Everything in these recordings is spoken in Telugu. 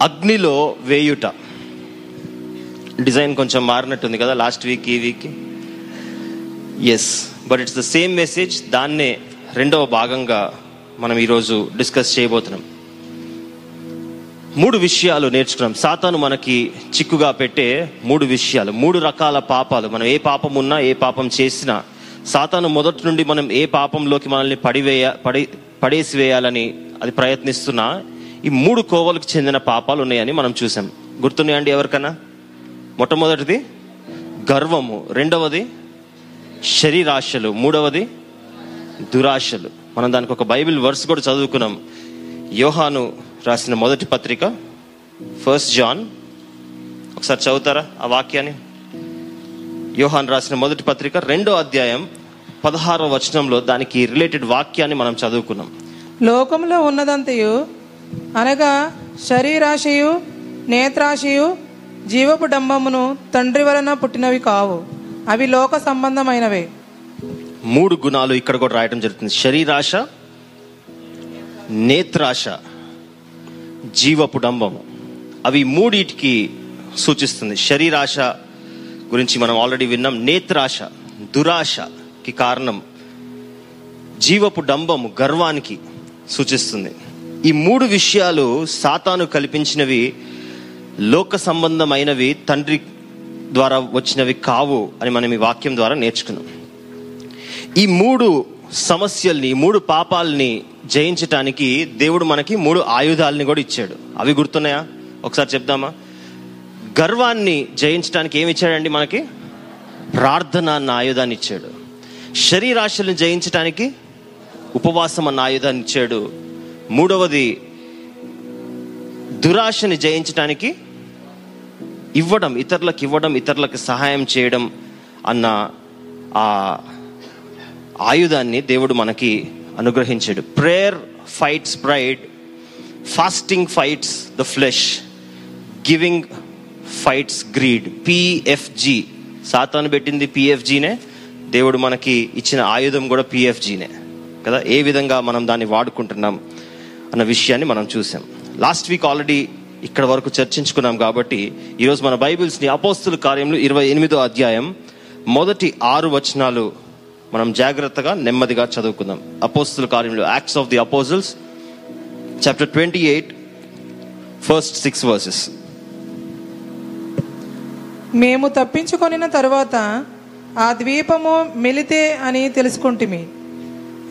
అగ్నిలో వేయుట. డిజైన్ కొంచెం మారినట్టుంది కదా లాస్ట్ వీక్ ఈ week? Yes but it's the same message దాన్నే రెండవ భాగంగా మనం ఈరోజు డిస్కస్ చేయబోతున్నాం. మూడు విషయాలు నేర్చుకున్నాం. సాతాను మనకి చిక్కుగా పెట్టే మూడు విషయాలు మూడు రకాల పాపాలు. మనం ఏ పాపం ఉన్నా ఏ పాపం చేసినా సాతాను మొదటి నుండి మనం ఏ పాపంలోకి మనల్ని పడివేయ పడి పడేసి వేయాలని అది ప్రయత్నిస్తున్నా ఈ మూడు కోవలకు చెందిన పాపాలు ఉన్నాయని మనం చూసాం. గుర్తున్నాయండి ఎవరికన్నా? మొట్టమొదటిది గర్వము. రెండవది శరీరాశలు. మూడవది దురాశలు. మనం దానికి ఒక బైబిల్ వర్స్ కూడా చదువుకున్నాం. యోహాను రాసిన మొదటి పత్రిక ఫస్ట్ జాన్ ఒకసారి చదువుతారా ఆ వాక్యాన్ని? యోహాన్ రాసిన మొదటి పత్రిక రెండో అధ్యాయం పదహారో వచనంలో దానికి రిలేటెడ్ వాక్యాన్ని మనం చదువుకున్నాం. లోకంలో ఉన్నదంతయు అనగా శరీరాశయు నేత్రాశయు జీవపు డంబమును తండ్రి వలన పుట్టినవి కావు. అవి లోక సంబంధమైనవే. మూడు గుణాలు ఇక్కడ కూడా రాయడం జరుగుతుంది. శరీరాశ నేత్రాశ జీవపు డంబము అవి మూడిటికి సూచిస్తుంది. శరీరాశ గురించి మనం ఆల్రెడీ విన్నాం. నేత్రాశ దురాశకి కారణం జీవపు డంబము గర్వానికి సూచిస్తుంది. ఈ మూడు విషయాలు సాతాను కల్పించినవి లోక సంబంధమైనవి తండ్రి ద్వారా వచ్చినవి కావు అని మనం ఈ వాక్యం ద్వారా నేర్చుకున్నాం. ఈ మూడు సమస్యల్ని మూడు పాపాలని జయించటానికి దేవుడు మనకి మూడు ఆయుధాలని కూడా ఇచ్చాడు. అవి గుర్తున్నాయా? ఒకసారి చెప్దామా? గర్వాన్ని జయించడానికి ఏమి ఇచ్చాడండి మనకి? ప్రార్థన అన్న ఆయుధాన్ని ఇచ్చాడు. శరీరాశలను జయించడానికి ఉపవాసం అన్న ఆయుధాన్ని ఇచ్చాడు. మూడవది దురాశని జయించడానికి ఇవ్వడం ఇతరులకు ఇవ్వడం ఇతరులకు సహాయం చేయడం అన్న ఆ ఆయుధాన్ని దేవుడు మనకి అనుగ్రహించాడు. Prayer fights pride fasting fights the flesh giving fights greed PFG సాతాను పెట్టింది పిఎఫ్జీనే దేవుడు మనకి ఇచ్చిన ఆయుధం కూడా పిఎఫ్జీనే కదా? ఏ విధంగా మనం దాన్ని వాడుకుంటున్నాం? అన్న విషయాన్ని మనం చూసాం. లాస్ట్ వీక్ ఆల్రెడీ ఇక్కడ వరకు చర్చించుకున్నాం కాబట్టి ఈరోజు మన బైబిల్స్ని అపోస్తుల కార్యంలో ఇరవై ఎనిమిదో అధ్యాయం మొదటి ఆరు వచనాలు మనం జాగ్రత్తగా నెమ్మదిగా చదువుకుందాం. అపోస్తుల కార్యంలో Acts of the apostles chapter twenty eight first six verses మేము తప్పించుకొనిన తరువాత ఆ ద్వీపము మెలితే అని తెలుసుకుంటుమి.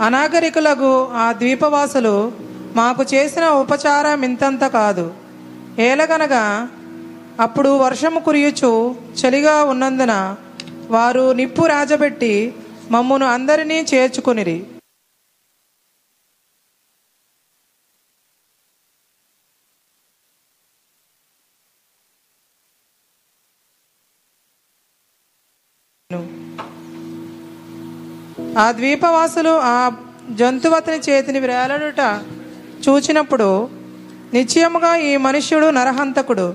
అనాగరికులకు ఆ ద్వీపవాసులు మాకు చేసిన ఉపచారం ఇంతంత కాదు. ఏలగనగా అప్పుడు వర్షము కురియుచు చలిగా ఉన్నందున వారు నిప్పు రాజబెట్టి మమ్మును అందరినీ చేర్చుకునిరి. ఆ ద్వీపవాసులు ఆ జంతువతని చేతిని వేలాడుట చూచినప్పుడు నిశ్చయముగా ఈ మనుష్యుడు నరహంతకుడు.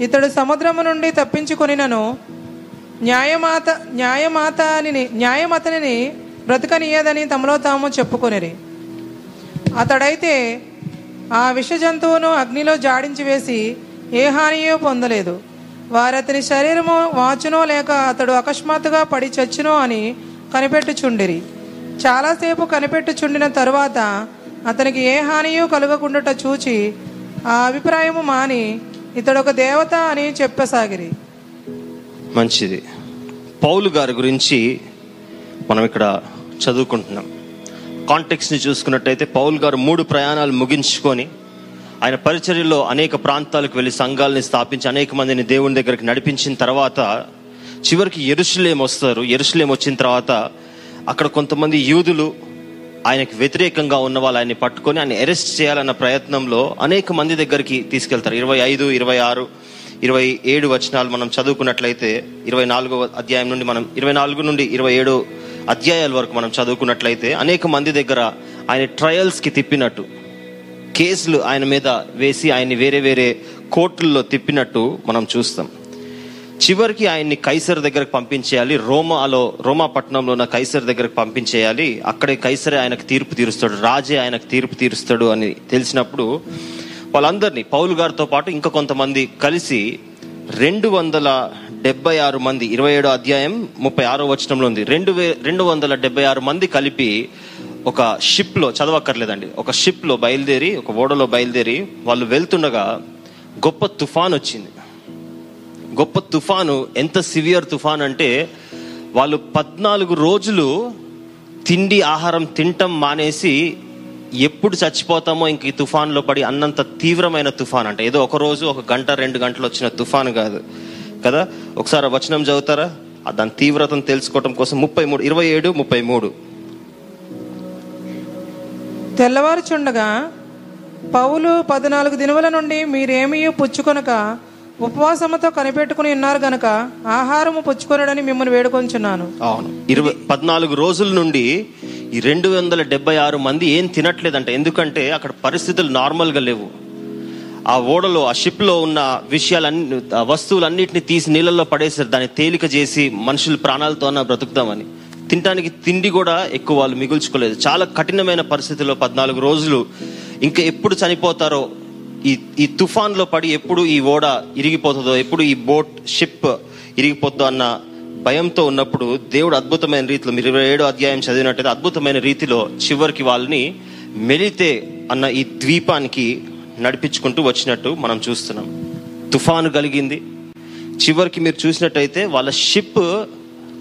ఇతడు సముద్రము నుండి తప్పించుకొనినను న్యాయమాత న్యాయమాతని న్యాయమతనిని బ్రతకనీయదని తమలో తాము చెప్పుకొనిరి. అతడైతే ఆ విష జంతువును అగ్నిలో జాడించి వేసి ఏ హానియో పొందలేదు. వారతని శరీరము వాచునో లేక అతడు అకస్మాత్తుగా పడి చచ్చునో అని కనిపెట్టుచుండిరి. చాలాసేపు కనిపెట్టుచుండిన తరువాత అతనికి ఏ హానియూ కలుగకుండాట చూచి ఆ అభిప్రాయము మాని ఇతడు ఒక దేవత అని చెప్పసాగిరి. మంచిది. పౌలు గారి గురించి మనం ఇక్కడ చదువుకుంటున్నాం. కాంటెక్స్ని చూసుకున్నట్టయితే పౌల్ గారు మూడు ప్రయాణాలు ముగించుకొని ఆయన పరిచర్యలో అనేక ప్రాంతాలకు వెళ్ళి సంఘాలని స్థాపించి అనేక మందిని దేవుని దగ్గరికి నడిపించిన తర్వాత చివరికి ఎరుసలేం వస్తారు. ఎరుసలేం వచ్చిన తర్వాత అక్కడ కొంతమంది యూదులు ఆయనకు వ్యతిరేకంగా ఉన్న వాళ్ళు ఆయన్ని పట్టుకొని ఆయన అరెస్ట్ చేయాలన్న ప్రయత్నంలో అనేక మంది దగ్గరికి తీసుకెళ్తారు. ఇరవై ఐదు ఇరవై ఆరు ఇరవై ఏడు వచనాలు మనం చదువుకున్నట్లయితే ఇరవై నాలుగో అధ్యాయం నుండి మనం ఇరవై నాలుగు నుండి ఇరవై ఏడు అధ్యాయాల వరకు మనం చదువుకున్నట్లయితే అనేక మంది దగ్గర ఆయన ట్రయల్స్కి తిప్పినట్టు కేసులు ఆయన మీద వేసి ఆయన్ని వేరే వేరే కోర్టుల్లో తిప్పినట్టు మనం చూస్తాం. చివరికి ఆయన్ని కైసర్ దగ్గరకు పంపించేయాలి. రోమాలో రోమా పట్టణంలో ఉన్న కైసర్ దగ్గరకు పంపించేయాలి. అక్కడే కైసరే ఆయనకు తీర్పు తీరుస్తాడు. రాజే ఆయనకు తీర్పు తీరుస్తాడు అని తెలిసినప్పుడు వాళ్ళందరినీ పౌలు గారితో పాటు ఇంకా కొంతమంది కలిసి రెండు వందల డెబ్బై ఆరు మంది ఇరవై ఏడో అధ్యాయం ముప్పై ఆరో వచనంలో ఉంది. రెండు వే రెండు వందల డెబ్బై ఆరు మంది కలిపి ఒక షిప్లో చదవక్కర్లేదండి ఒక షిప్లో బయలుదేరి ఒక ఓడలో బయలుదేరి వాళ్ళు వెళ్తుండగా గొప్ప తుఫాన్ వచ్చింది. గొప్ప తుఫాను ఎంత సివియర్ తుఫాన్ అంటే వాళ్ళు పద్నాలుగు రోజులు తిండి ఆహారం తింటం మానేసి ఎప్పుడు చచ్చిపోతామో ఇంక ఈ తుఫాన్లో పడి అన్నంత తీవ్రమైన తుఫాన్ అంటే ఏదో ఒక రోజు ఒక గంట రెండు గంటలు వచ్చిన తుఫాను కాదు. కదా? ఒకసారి వచనం చదువుతారా? దాని తీవ్రతను తెలుసుకోవటం కోసం ముప్పై మూడు ఇరవై ఏడు ముప్పై మూడు. తెల్లవారుచుండగా పౌలు పద్నాలుగు దినముల నుండి మీరేమీ పుచ్చుకొనక ఉపవాసముతో కనిపెట్టుకుని ఉన్నారు గనక ఆహారము పుచ్చుకొనడని మిమ్మల్ని వేడుకొంచున్నాను. అవును. ఇరవై పద్నాలుగు రోజుల నుండి ఈ రెండు వందల డెబ్బై ఆరు మంది ఏం తినట్లేదంట. ఎందుకంటే అక్కడ పరిస్థితులు నార్మల్గా లేవు. ఆ ఓడలో ఆ షిప్లో ఉన్న విషయాలన్ని వస్తువులన్నింటినీ తీసి నీళ్ళల్లో పడేసారు దాన్ని తేలిక చేసి మనుషుల ప్రాణాలతోన బ్రతుకుతామని తినడానికి తిండి కూడా ఎక్కువ వాళ్ళు మిగుల్చుకోలేదు. చాలా కఠినమైన పరిస్థితుల్లో పద్నాలుగు రోజులు. ఇంకా ఎప్పుడు చనిపోతారో ఈ ఈ తుఫాన్లో పడి ఎప్పుడు ఈ ఓడ ఇరిగిపోతుందో ఎప్పుడు ఈ బోట్ షిప్ ఇరిగిపోతుందో అన్న భయంతో ఉన్నప్పుడు దేవుడు అద్భుతమైన రీతిలో మీరు ఇరవై ఏడో అధ్యాయం చదివినట్టయితే అద్భుతమైన రీతిలో చివరికి వాళ్ళని మెలితే అన్న ఈ ద్వీపానికి నడిపించుకుంటూ వచ్చినట్టు మనం చూస్తున్నాం. తుఫాను కలిగింది. చివరికి మీరు చూసినట్టయితే వాళ్ళ షిప్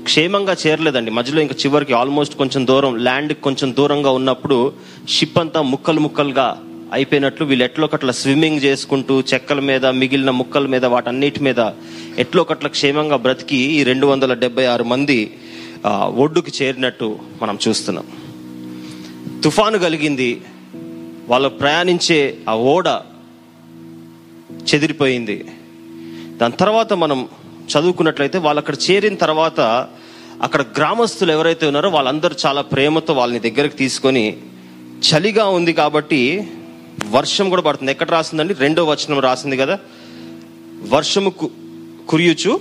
క్షేమంగా చేరలేదండి. మధ్యలో ఇంకా చివరికి ఆల్మోస్ట్ కొంచెం దూరం ల్యాండ్ కొంచెం దూరంగా ఉన్నప్పుడు షిప్ అంతా ముక్కలు ముక్కలుగా అయిపోయినట్లు వీళ్ళు ఎట్లో స్విమ్మింగ్ చేసుకుంటూ చెక్కల మీద మిగిలిన ముక్కల మీద వాటన్నిటి మీద ఎట్లో క్షేమంగా బ్రతికి ఈ రెండు వందల డెబ్బై ఆరు మంది ఒడ్డుకు చేరినట్టు మనం చూస్తున్నాం. తుఫాను కలిగింది. వాళ్ళు ప్రయాణించే ఆ ఓడ చెదిరిపోయింది. దాని తర్వాత మనం చదువుకున్నట్లయితే వాళ్ళు అక్కడ చేరిన తర్వాత అక్కడ గ్రామస్తులు ఎవరైతే ఉన్నారో వాళ్ళందరూ చాలా ప్రేమతో వాళ్ళని దగ్గరకు తీసుకొని చలిగా ఉంది కాబట్టి వర్షం కూడా పడుతుంది. ఎక్కడ రాసిందండి? రెండో వచనం రాసింది కదా. వర్షము కురియుచు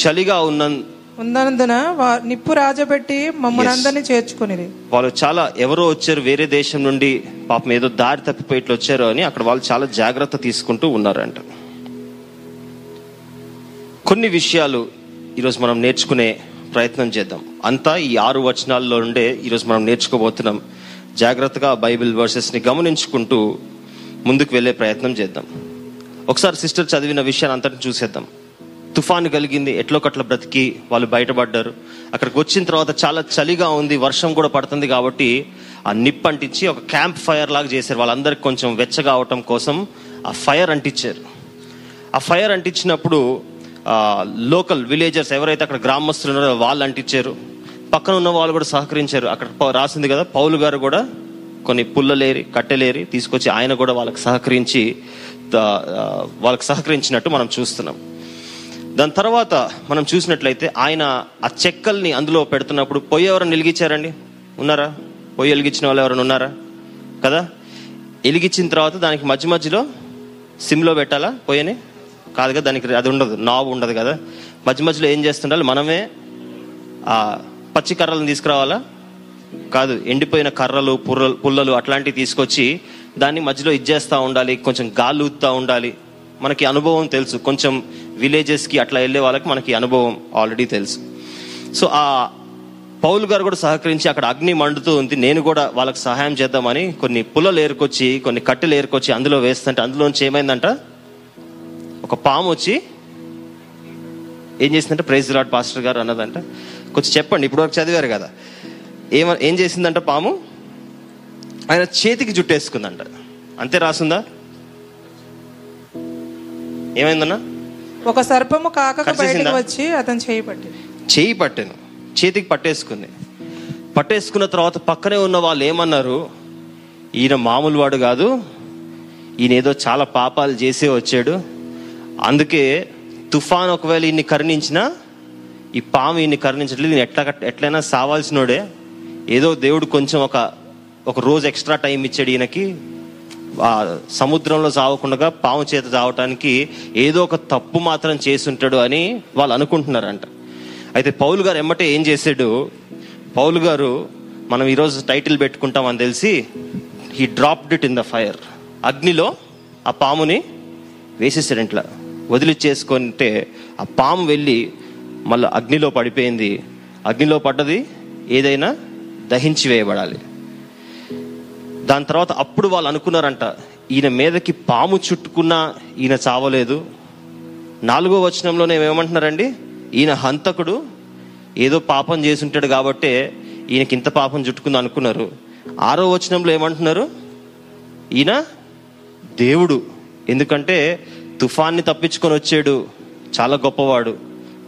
చలిగా ఉన్న ఉన్నందున నిప్పు రాజబెట్టి మమ్మల్ని అందరినీ చేర్చుకునేది వాళ్ళు చాలా ఎవరో వచ్చారు వేరే దేశం నుండి పాపం ఏదో దారి తప్పిపోయి ఇట్లా వచ్చారు అని అక్కడ వాళ్ళు చాలా జాగ్రత్త తీసుకుంటూ ఉన్నారంట. కొన్ని విషయాలు ఈరోజు మనం నేర్చుకునే ప్రయత్నం చేద్దాం. అంతా ఈ ఆరు వచనాల్లో నుండే ఈరోజు మనం నేర్చుకోబోతున్నాం. జాగ్రత్తగా బైబిల్ వర్సెస్ని గమనించుకుంటూ ముందుకు వెళ్ళే ప్రయత్నం చేద్దాం. ఒకసారి సిస్టర్ చదివిన విషయాన్ని అంతటిని చూసేద్దాం. తుఫాను కలిగింది ఎట్లో కట్ల బ్రతికి వాళ్ళు బయటపడ్డారు. అక్కడికి వచ్చిన తర్వాత చాలా చలిగా ఉంది వర్షం కూడా పడుతుంది కాబట్టి ఆ నిప్ అంటించి ఒక క్యాంప్ ఫైర్ లాగా చేశారు. వాళ్ళందరికి కొంచెం వెచ్చగా అవటం కోసం ఆ ఫైర్ అంటించారు. ఆ ఫైర్ అంటించినప్పుడు లోకల్ విలేజర్స్ ఎవరైతే అక్కడ గ్రామస్తులు ఉన్నారో వాళ్ళు అంటించారు. పక్కన ఉన్న వాళ్ళు కూడా సహకరించారు. అక్కడ రాసింది కదా పౌలు గారు కూడా కొన్ని పుల్లలేరి కట్టెలేరి తీసుకొచ్చి ఆయన కూడా వాళ్ళకి సహకరించి వాళ్ళకి సహకరించినట్టు మనం చూస్తున్నాం. దాని తర్వాత మనం చూసినట్లయితే ఆయన ఆ చెక్కల్ని అందులో పెడుతున్నప్పుడు పొయ్యి ఎవరైనా వెలిగించారండి? ఉన్నారా? పొయ్యి వెలిగించిన వాళ్ళు ఎవరైనా ఉన్నారా? కదా? వెలిగించిన తర్వాత దానికి మధ్య మధ్యలో సిమ్లో పెట్టాలా పొయ్యని? కాదు కదా దానికి అది ఉండదు నావు ఉండదు కదా. మధ్య మధ్యలో ఏం చేస్తుండాలి? మనమే ఆ పచ్చి కర్రలను తీసుకురావాలా? కాదు ఎండిపోయిన కర్రలు పుర్రలు పుల్లలు అట్లాంటివి తీసుకొచ్చి దాన్ని మధ్యలో ఇచ్చేస్తూ ఉండాలి కొంచెం గాలి ఊదుతూ ఉండాలి. మనకి అనుభవం తెలుసు. కొంచెం విలేజెస్కి అట్లా వెళ్ళే వాళ్ళకి మనకి అనుభవం ఆల్రెడీ తెలుసు. సో ఆ పౌలు గారు కూడా సహకరించి అక్కడ అగ్ని మండుతూ ఉంది. నేను కూడా వాళ్ళకి సహాయం చేద్దామని కొన్ని పుల్లలు ఏరుకొచ్చి కొన్ని కట్టెలు ఏరుకొచ్చి అందులో వేస్తుంటే అందులోంచి ఏమైందంట? ఒక పాము వచ్చి ఏం చేసిందంటే? ప్రైజ్ లాడ్ పాస్టర్ గారు అన్నదంట. కొంచెం చెప్పండి ఇప్పుడు వరకు చదివారు కదా. ఏమ ఏం చేసిందంట పాము? ఆయన చేతికి జుట్టేసుకుందంట. అంతే రాసుందా? ఏమైందన్నా? ఒక సర్పము? బయటకు వచ్చి అతను చేయి పట్టి చేయి పట్టాను చేతికి పట్టేసుకుంది. పట్టేసుకున్న తర్వాత పక్కనే ఉన్న వాళ్ళు ఏమన్నారు? ఈయన మామూలు వాడు కాదు. ఈయన ఏదో చాలా పాపాలు చేసే వచ్చాడు. అందుకే తుఫాన్ ఒకవేళ ఈయన్ని కరుణించినా ఈ పాము ఈయన్ని కరుణించట్లేదు. ఈయన ఎట్లా ఎట్లయినా సావాల్సినోడే. ఏదో దేవుడు కొంచెం ఒక ఒక రోజు ఎక్స్ట్రా టైం ఇచ్చాడు ఈయనకి. ఆ సముద్రంలో చావకుండా పాము చేత చావటానికి ఏదో ఒక తప్పు మాత్రం చేసుంటాడు అని వాళ్ళు అనుకుంటున్నారంట. అయితే పౌలు గారు ఎమ్మటే ఏం చేశాడు? పౌలు గారు మనం ఈరోజు టైటిల్ పెట్టుకుంటామని తెలిసి he dropped it in the fire అగ్నిలో ఆ పాముని వేసేసాడు ఇంట్లో వదిలిచ్చేసుకుంటే ఆ పాము వెళ్ళి మళ్ళీ అగ్నిలో పడిపోయింది. అగ్నిలో పడ్డది ఏదైనా దహించి వేయబడాలి. దాని తర్వాత అప్పుడు వాళ్ళు అనుకున్నారంట ఈయన మీదకి పాము చుట్టుకున్నా ఈయన చావలేదు. నాలుగో వచనంలోనే ఏమంటున్నారండి ఈయన హంతకుడు ఏదో పాపం చేసి ఉంటాడు కాబట్టే ఈయనకి ఇంత పాపం చుట్టుకుంది అనుకున్నారు. ఆరో వచనంలో ఏమంటున్నారు? ఈయన దేవుడు. ఎందుకంటే తుఫాన్ని తప్పించుకొని వచ్చాడు. చాలా గొప్పవాడు.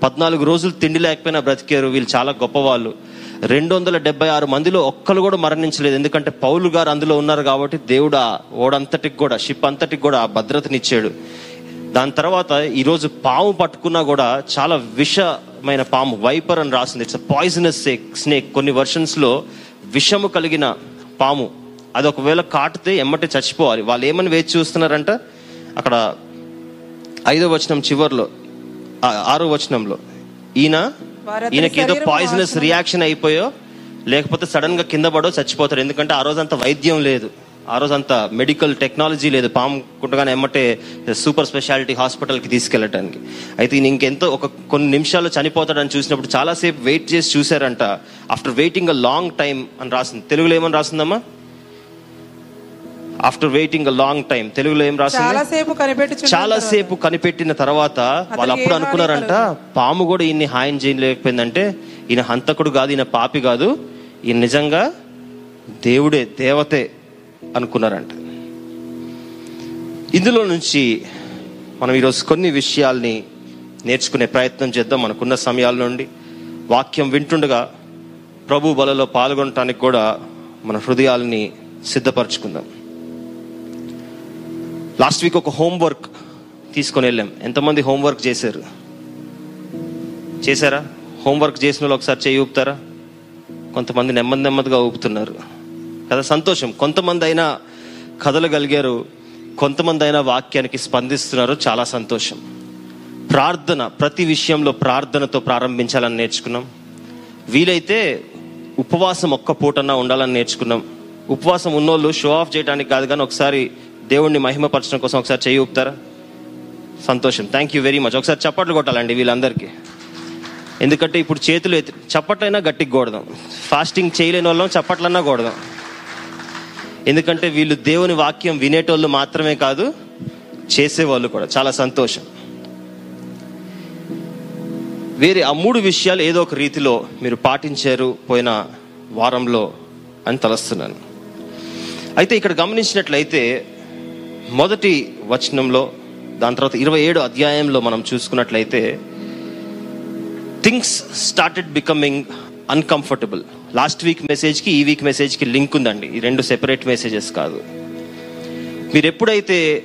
పద్నాలుగు రోజులు తిండి లేకపోయినా బ్రతికారు. వీళ్ళు చాలా గొప్పవాళ్ళు. రెండు వందల డెబ్బై ఆరు మందిలో ఒక్కరు కూడా మరణించలేదు. ఎందుకంటే పౌలు గారు అందులో ఉన్నారు కాబట్టి దేవుడు ఆ ఓడంతటికి కూడా షిప్ అంతటికి కూడా ఆ భద్రతనిచ్చాడు. దాని తర్వాత ఈరోజు పాము పట్టుకున్నా కూడా చాలా విషమైన పాము వైపర్ అని రాసింది. ఇట్స్ పాయిజనస్ స్నేక్ కొన్ని వర్షన్స్లో విషము కలిగిన పాము. అది ఒకవేళ కాటితే ఎమ్మటే చచ్చిపోవాలి. వాళ్ళు ఏమని వేచి చూస్తున్నారంట? అక్కడ ఐదో వచనం చివర్లో. ఆరో వచనంలో ఈయన ఈయనకి ఏదో పాయిజనస్ రియాక్షన్ అయిపోయో లేకపోతే సడన్గా కింద పడో చచ్చిపోతాడు ఎందుకంటే ఆ రోజు అంత వైద్యం లేదు. ఆ రోజు అంత మెడికల్ టెక్నాలజీ లేదు. పాము కుట్టగానే ఎమ్మటే సూపర్ స్పెషాలిటీ హాస్పిటల్కి తీసుకెళ్ళటానికి. అయితే ఈయన ఇంకెంతో ఒక కొన్ని నిమిషాలు చనిపోతాడని చూసినప్పుడు చాలాసేపు వెయిట్ చేసి చూశారంట. After waiting a long time అని రాసింది. తెలుగులో ఏమని రాసిందమ్మా? After waiting a long time తెలుగులో ఏం రాసింది? చాలా సేపు కనిపెట్టి చాలా సేపు కనిపెట్టిన తర్వాత వాళ్ళు అప్పుడు అనుకున్నారంట పాము కూడా ఈయన్ని హాయం చేయలేకపోయిందంటే ఈయన హంతకుడు కాదు ఈయన పాపి కాదు ఈయన నిజంగా దేవుడే దేవతే అనుకున్నారంట. ఇందులో నుంచి మనం ఈరోజు కొన్ని విషయాల్ని నేర్చుకునే ప్రయత్నం చేద్దాం మనకున్న సమయాల నుండి. వాక్యం వింటుండగా ప్రభు బలలో పాల్గొనటానికి కూడా మన హృదయాల్ని సిద్ధపరచుకుందాం. లాస్ట్ వీక్ ఒక హోంవర్క్ తీసుకొని వెళ్ళాం. ఎంతమంది హోంవర్క్ చేశారు? చేశారా? హోంవర్క్ చేసిన వాళ్ళు ఒకసారి చేయి ఊపుతారా? కొంతమంది నెమ్మది నెమ్మదిగా ఊపుతున్నారు. కదా సంతోషం. కొంతమంది అయినా కదలగలిగారు కొంతమంది అయినా వాక్యానికి స్పందిస్తున్నారు. చాలా సంతోషం. ప్రార్థన ప్రతి విషయంలో ప్రార్థనతో ప్రారంభించాలని నేర్చుకున్నాం. వీలైతే ఉపవాసం ఒక్క పూటన్నా ఉండాలని నేర్చుకున్నాం. ఉపవాసం ఉన్నోళ్ళు షో ఆఫ్ చేయడానికి కాదు కానీ ఒకసారి దేవుణ్ణి మహిమపరచడం కోసం ఒకసారి చేయి ఊపుతారా? సంతోషం. థ్యాంక్ యూ వెరీ మచ్ ఒకసారి చప్పట్లు కొట్టాలండి వీళ్ళందరికీ. ఎందుకంటే ఇప్పుడు చేతులు ఎత్తి చప్పట్లైనా గట్టికి కొడదాం. ఫాస్టింగ్ చేయలేని వాళ్ళం చప్పట్లన్నా కొడదాం. ఎందుకంటే వీళ్ళు దేవుని వాక్యం వినేటోళ్ళు మాత్రమే కాదు చేసేవాళ్ళు కూడా. చాలా సంతోషం. వేరే ఆ మూడు విషయాలు ఏదో ఒక రీతిలో మీరు పాటించారు పోయిన వారంలో అని తలస్తున్నాను. అయితే ఇక్కడ గమనించినట్లయితే మొదటి వచనంలో దాని తర్వాత ఇరవై ఏడు అధ్యాయంలో మనం చూసుకున్నట్లయితే things started becoming uncomfortable. Last week మెసేజ్కి ఈ వీక్ మెసేజ్కి లింక్ ఉందండి. ఈ రెండు సెపరేట్ మెసేజెస్ కాదు. మీరు ఎప్పుడైతే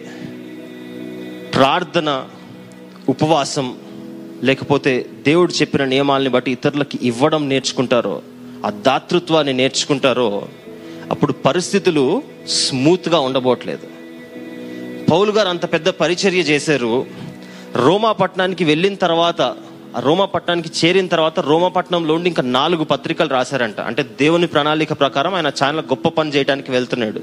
ప్రార్థన ఉపవాసం లేకపోతే దేవుడు చెప్పిన నియమాల్ని బట్టి ఇతరులకి ఇవ్వడం నేర్చుకుంటారో ఆ దాతృత్వాన్ని నేర్చుకుంటారో అప్పుడు పరిస్థితులు స్మూత్గా ఉండబోట్లేదు పౌలు గారు అంత పెద్ద పరిచర్య చేశారు. రోమా పట్టణానికి వెళ్ళిన తర్వాత రోమా పట్టణానికి చేరిన తర్వాత రోమా పట్టణంలో ఉండి ఇంకా నాలుగు పత్రికలు రాశారంట. అంటే దేవుని ప్రణాళిక ప్రకారం ఆయన చాలా గొప్ప పని చేయడానికి వెళ్తున్నాడు.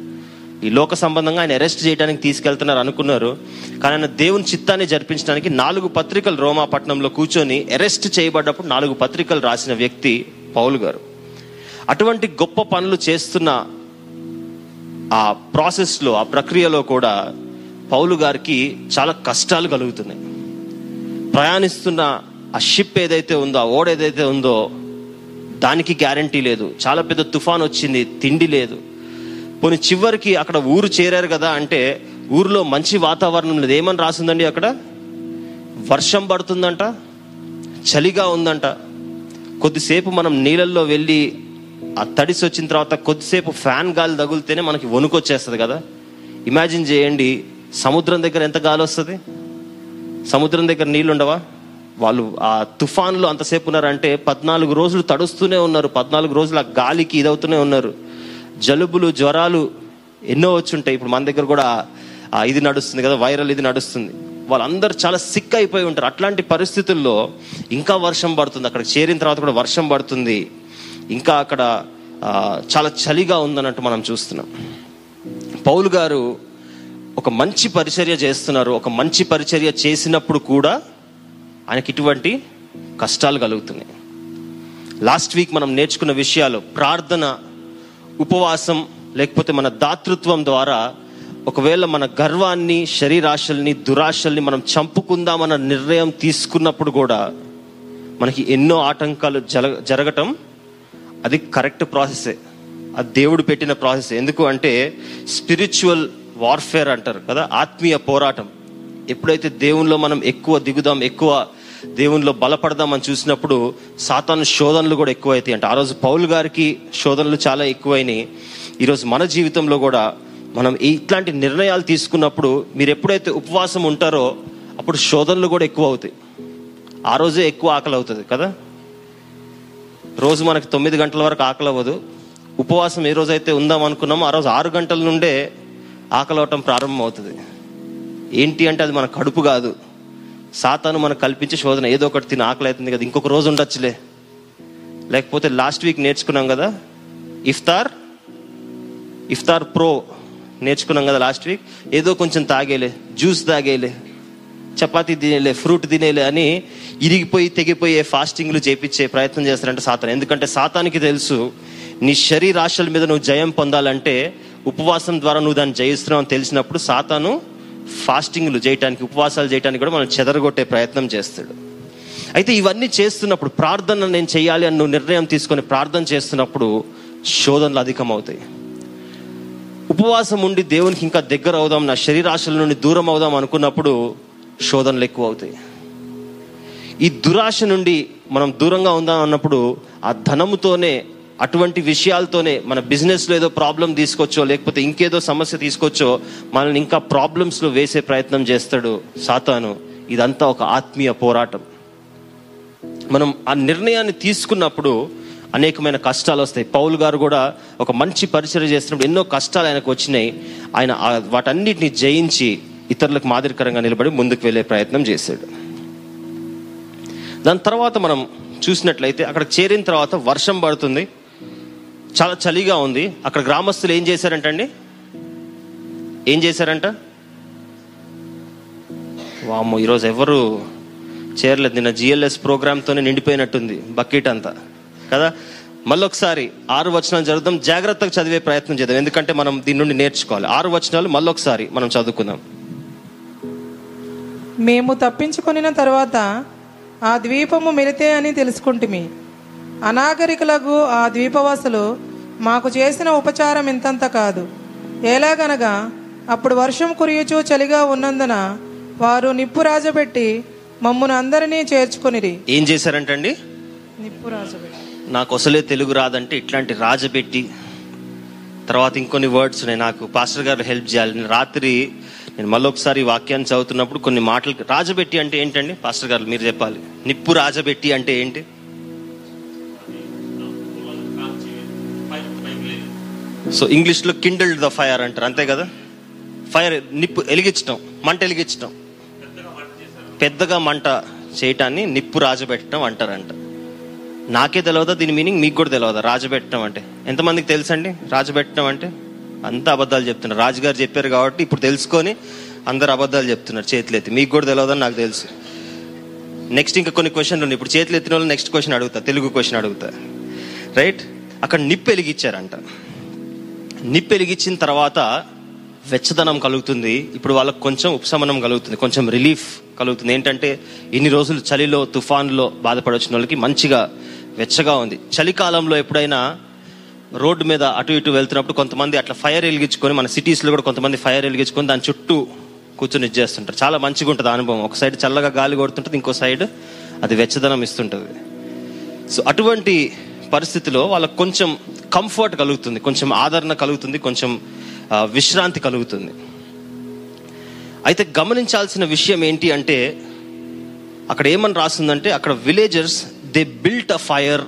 ఈ లోక సంబంధంగా ఆయన అరెస్ట్ చేయడానికి తీసుకెళ్తున్నారు అనుకున్నారు. కానీ ఆయన దేవుని చిత్తాన్ని జరిపించడానికి నాలుగు పత్రికలు రోమా పట్టణంలో కూర్చొని అరెస్ట్ చేయబడ్డప్పుడు నాలుగు పత్రికలు రాసిన వ్యక్తి పౌలు గారు. అటువంటి గొప్ప పనులు చేస్తున్న ఆ ప్రాసెస్లో ఆ ప్రక్రియలో కూడా పౌలు గారికి చాలా కష్టాలు కలుగుతున్నాయి. ప్రయాణిస్తున్న ఆ షిప్ ఏదైతే ఉందో ఆ ఓడ ఏదైతే ఉందో దానికి గ్యారంటీ లేదు. చాలా పెద్ద తుఫాన్ వచ్చింది తిండి లేదు. పోనీ చివరికి అక్కడ ఊరు చేరారు కదా అంటే ఊరిలో మంచి వాతావరణం లేదు. ఏమని రాసిందండి అక్కడ? వర్షం పడుతుందంట చలిగా ఉందంట. కొద్దిసేపు మనం నీళ్ళల్లో వెళ్ళి ఆ తడిసి వచ్చిన తర్వాత కొద్దిసేపు ఫ్యాన్ గాలి తగిలితేనే మనకి వణుకొచ్చేస్తుంది కదా. ఇమాజిన్ చేయండి సముద్రం దగ్గర ఎంత గాలి వస్తుంది? సముద్రం దగ్గర నీళ్ళు ఉండవా వాళ్ళు ఆ తుఫాన్లో అంతసేపు ఉన్నారంటే పద్నాలుగు రోజులు తడుస్తూనే ఉన్నారు. పద్నాలుగు రోజులు ఆ గాలికి ఇదవుతూనే ఉన్నారు. జలుబులు జ్వరాలు ఎన్నో వచ్చి ఉంటాయి ఇప్పుడు మన దగ్గర కూడా ఆ ఇది నడుస్తుంది కదా వైరల్ ఇది నడుస్తుంది. వాళ్ళందరూ చాలా సిక్ అయిపోయి ఉంటారు. అట్లాంటి పరిస్థితుల్లో ఇంకా వర్షం పడుతుంది. అక్కడ చేరిన తర్వాత కూడా వర్షం పడుతుంది. ఇంకా అక్కడ చాలా చలిగా ఉందన్నట్టు మనం చూస్తున్నాం. పౌలు గారు ఒక మంచి పరిచర్య చేస్తున్నారు. ఒక మంచి పరిచర్య చేసినప్పుడు కూడా ఆయనకి ఇటువంటి కష్టాలు కలుగుతున్నాయి. లాస్ట్ వీక్ మనం నేర్చుకున్న విషయాలు ప్రార్థన ఉపవాసం లేకపోతే మన దాతృత్వం ద్వారా ఒకవేళ మన గర్వాన్ని శరీరాశల్ని దురాశల్ని మనం చంపుకుందామన్న నిర్ణయం తీసుకున్నప్పుడు కూడా మనకి ఎన్నో ఆటంకాలు జల జరగటం అది కరెక్ట్ ప్రాసెసే. అది దేవుడు పెట్టిన ప్రాసెస్. ఎందుకు అంటే స్పిరిచువల్ వార్ఫేర్ అంటారు కదా ఆత్మీయ పోరాటం. ఎప్పుడైతే దేవునిలో మనం ఎక్కువ దిగుదాం ఎక్కువ దేవునిలో బలపడదాం అని చూసినప్పుడు సాతాను శోధనలు కూడా ఎక్కువ అవుతాయి అంటే. ఆ రోజు పౌల్ గారికి శోధనలు చాలా ఎక్కువైనాయి. ఈరోజు మన జీవితంలో కూడా మనం ఇట్లాంటి నిర్ణయాలు తీసుకున్నప్పుడు మీరు ఎప్పుడైతే ఉపవాసం ఉంటారో అప్పుడు శోధనలు కూడా ఎక్కువ అవుతాయి. ఆ రోజే ఎక్కువ ఆకలి అవుతుంది కదా? రోజు మనకి తొమ్మిది గంటల వరకు ఆకలి అవ్వదు. ఉపవాసం ఏ రోజైతే ఉందాం అనుకున్నామో ఆ రోజు ఆరు గంటల నుండే ఆకలి అవటం ప్రారంభం అవుతుంది ఏంటి అంటే అది మన కడుపు కాదు. సాతాను మనకు కల్పించే శోధన. ఏదో ఒకటి తిని ఆకలి అవుతుంది కదా ఇంకొక రోజు ఉండొచ్చులే. లేకపోతే లాస్ట్ వీక్ నేర్చుకున్నాం కదా ఇఫ్తార్ ఇఫ్తార్ ప్రో నేర్చుకున్నాం కదా లాస్ట్ వీక్. ఏదో కొంచెం తాగేలే జ్యూస్ తాగేలే చపాతీ తినేలే ఫ్రూట్ తినేలే అని ఇరిగిపోయి తెగిపోయే ఫాస్టింగ్లు చేపించే ప్రయత్నం చేస్తారంటే సాతాను. ఎందుకంటే సాతానికి తెలుసు నీ శరీరాశల మీద నువ్వు జయం పొందాలంటే ఉపవాసం ద్వారా నువ్వు దాన్ని జయిస్తున్నావు అని తెలిసినప్పుడు సాతాను ఫాస్టింగ్లు చేయటానికి ఉపవాసాలు చేయడానికి కూడా మనం చెదరగొట్టే ప్రయత్నం చేస్తాడు. అయితే ఇవన్నీ చేస్తున్నప్పుడు ప్రార్థన నేను చేయాలి అని నువ్వు నిర్ణయం తీసుకొని ప్రార్థన చేస్తున్నప్పుడు శోధనలు అధికమవుతాయి. ఉపవాసం ఉండి దేవునికి ఇంకా దగ్గర అవుదాం నా శరీరాశల నుండి దూరం అవుదాం అనుకున్నప్పుడు శోధనలు ఎక్కువ అవుతాయి ఈ దురాశ నుండి మనం దూరంగా ఉందాం అన్నప్పుడు ఆ ధనముతోనే అటువంటి విషయాలతోనే మన బిజినెస్లో ఏదో ప్రాబ్లం తీసుకొచ్చో లేకపోతే ఇంకేదో సమస్య తీసుకొచ్చో మనల్ని ఇంకా ప్రాబ్లమ్స్లో వేసే ప్రయత్నం చేస్తాడు సాతాను. ఇదంతా ఒక ఆత్మీయ పోరాటం. మనం ఆ నిర్ణయాన్ని తీసుకున్నప్పుడు అనేకమైన కష్టాలు వస్తాయి. పౌల్ గారు కూడా ఒక మంచి పరిచయం చేసినప్పుడు ఎన్నో కష్టాలు ఆయనకు వచ్చినాయి. ఆయన వాటన్నిటిని జయించి ఇతరులకు మాదిరికరంగా నిలబడి ముందుకు వెళ్ళే ప్రయత్నం చేశాడు. దాని తర్వాత మనం చూసినట్లయితే అక్కడ చేరిన తర్వాత వర్షం పడుతుంది. చాలా చలిగా ఉంది. అక్కడ గ్రామస్తులు ఏం చేశారంటండి? ఏం చేశారంట? వామ్మో ఈరోజు ఎవరు చేరలేదు నిన్న జిఎల్ఎస్ ప్రోగ్రామ్తోనే నిండిపోయినట్టుంది బకెట్ అంతా. కదా? మళ్ళొకసారి ఆరు వచనాలు చదువుదాం. జాగ్రత్తగా చదివే ప్రయత్నం చేద్దాం. ఎందుకంటే మనం దీని నుండి నేర్చుకోవాలి. ఆరు వచనాలు మళ్ళొకసారి మనం చదువుకుందాం. మేము తప్పించుకొనిన తర్వాత ఆ ద్వీపము మిలితే అని తెలుసుకుంటుమి. అనాగరికులకు ఆ ద్వీపవాసులు మాకు చేసిన ఉపచారం ఇంతంత కాదు. ఎలాగనగా అప్పుడు వర్షం కురియుచు చలిగా ఉన్నందున వారు నిప్పు రాజబెట్టి మమ్మును అందరినీ చేర్చుకొనిరి. ఏం చేశారంటండి? నిప్పు రాజబెట్టి. నాకు అసలే తెలుగు రాదంటే ఇట్లాంటి రాజబెట్టి తర్వాత ఇంకొన్ని వర్డ్స్ ఉన్నాయి. నాకు పాస్టర్ గారు హెల్ప్ చేయాలి. నేను రాత్రి నేను మళ్ళొకసారి వాక్యాన్ని చదువుతున్నప్పుడు కొన్ని మాటలు రాజబెట్టి అంటే ఏంటండి? పాస్టర్ గారు మీరు చెప్పాలి. నిప్పు రాజబెట్టి అంటే ఏంటి? సో ఇంగ్లీష్లో కిండల్డ్ ద ఫైర్ అంటారు అంతే కదా? ఫైర్ నిప్పు వెలిగించడం మంట వెలిగించటం. పెద్దగా మంట చేయటాన్ని నిప్పు రాజబెట్టడం అంటారంట. నాకే తెలియదా దీని మీనింగ్ మీకు కూడా తెలియదా రాజబెట్టడం అంటే. ఎంతమందికి తెలుసండి? రాజబెట్టడం అంటే? అంత అబద్ధాలు చెప్తున్నారు. రాజుగారు చెప్పారు కాబట్టి ఇప్పుడు తెలుసుకొని అందరు అబద్ధాలు చెప్తున్నారు చేతులు ఎత్తి. మీకు కూడా తెలియదని నాకు తెలుసు. నెక్స్ట్ ఇంకా కొన్ని క్వశ్చన్లు ఉన్నాయి. ఇప్పుడు చేతులు ఎత్తిన వాళ్ళు నెక్స్ట్ క్వశ్చన్ అడుగుతా. తెలుగు క్వశ్చన్ అడుగుతా. రైట్ అక్కడ నిప్పు వెలిగించారంట. నిప్పు వెలిగించిన తర్వాత వెచ్చదనం కలుగుతుంది. ఇప్పుడు వాళ్ళకి కొంచెం ఉపశమనం కలుగుతుంది కొంచెం రిలీఫ్ కలుగుతుంది. ఏంటంటే ఇన్ని రోజులు చలిలో తుఫాన్లో బాధపడొచ్చిన వాళ్ళకి మంచిగా వెచ్చగా ఉంది. చలికాలంలో ఎప్పుడైనా రోడ్డు మీద అటు ఇటు వెళ్తున్నప్పుడు కొంతమంది అట్లా ఫైర్ వెలిగించుకొని మన సిటీస్లో కూడా కొంతమంది ఫైర్ వెలిగించుకొని దాని చుట్టూ కూర్చొని ఇచ్చేస్తుంటారు చాలా మంచిగా ఉంటుంది అనుభవం. ఒక సైడ్ చల్లగా గాలి కొడుతుంటుంది ఇంకో సైడ్ అది వెచ్చదనం ఇస్తుంటుంది. సో అటువంటి పరిస్థితిలో వాళ్ళకు కొంచెం కంఫర్ట్ కలుగుతుంది కొంచెం ఆదరణ కలుగుతుంది కొంచెం విశ్రాంతి కలుగుతుంది. అయితే గమనించాల్సిన విషయం ఏంటి అంటే అక్కడ ఏమని రాసిందంటే అక్కడ villagers they built a fire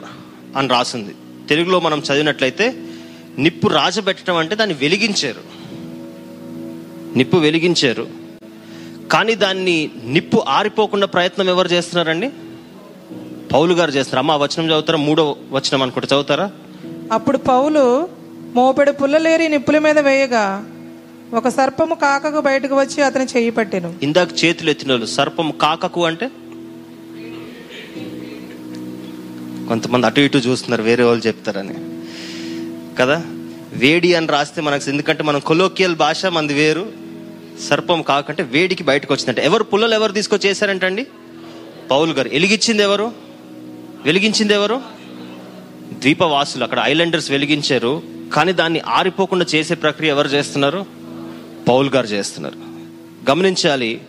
అని రాసింది. తెలుగులో మనం చదివినట్లయితే నిప్పు రాజబెట్టడం అంటే దాన్ని వెలిగించారు. నిప్పు వెలిగించారు. కానీ దాన్ని నిప్పు ఆరిపోకుండా ప్రయత్నం ఎవరు చేస్తున్నారండి? పౌలు గారు చేస్తారు. అమ్మ ఆ వచనం చదువుతారా? మూడో వచనం అనుకుంటే. చదువుతారా? అప్పుడు పౌలు మోపెడు పుల్లలేరి నిప్పుల మీద వేయగా ఒక సర్పము కాకకు బయటకు వచ్చి అతని చెయ్యి పట్టెను. ఇందాక చేతులు ఎత్తిన వాళ్ళు సర్పం కాకకు అంటే? కొంతమంది అటు ఇటు చూస్తున్నారు వేరే వాళ్ళు చెప్తారని. కదా? వేడి అని రాస్తే మనకు ఎందుకంటే మనం కొలోకియల్ భాష మనది వేరు. సర్పం కాకంటే వేడికి బయటకు వచ్చిందంటే. ఎవరు పుల్లలు ఎవరు తీసుకొచ్చి చేశారంటండి పౌలు గారు. వెలిగించింది ఎవరు? వెలిగించింది ఎవరు ద్వీపవాసులు. అక్కడ ఐలాండర్స్ వెలిగించారు. కానీ దాన్ని ఆరిపోకుండా చేసే ప్రక్రియ ఎవరు చేస్తున్నారు? పౌల్ గారు చేస్తున్నారు. గమనించాలి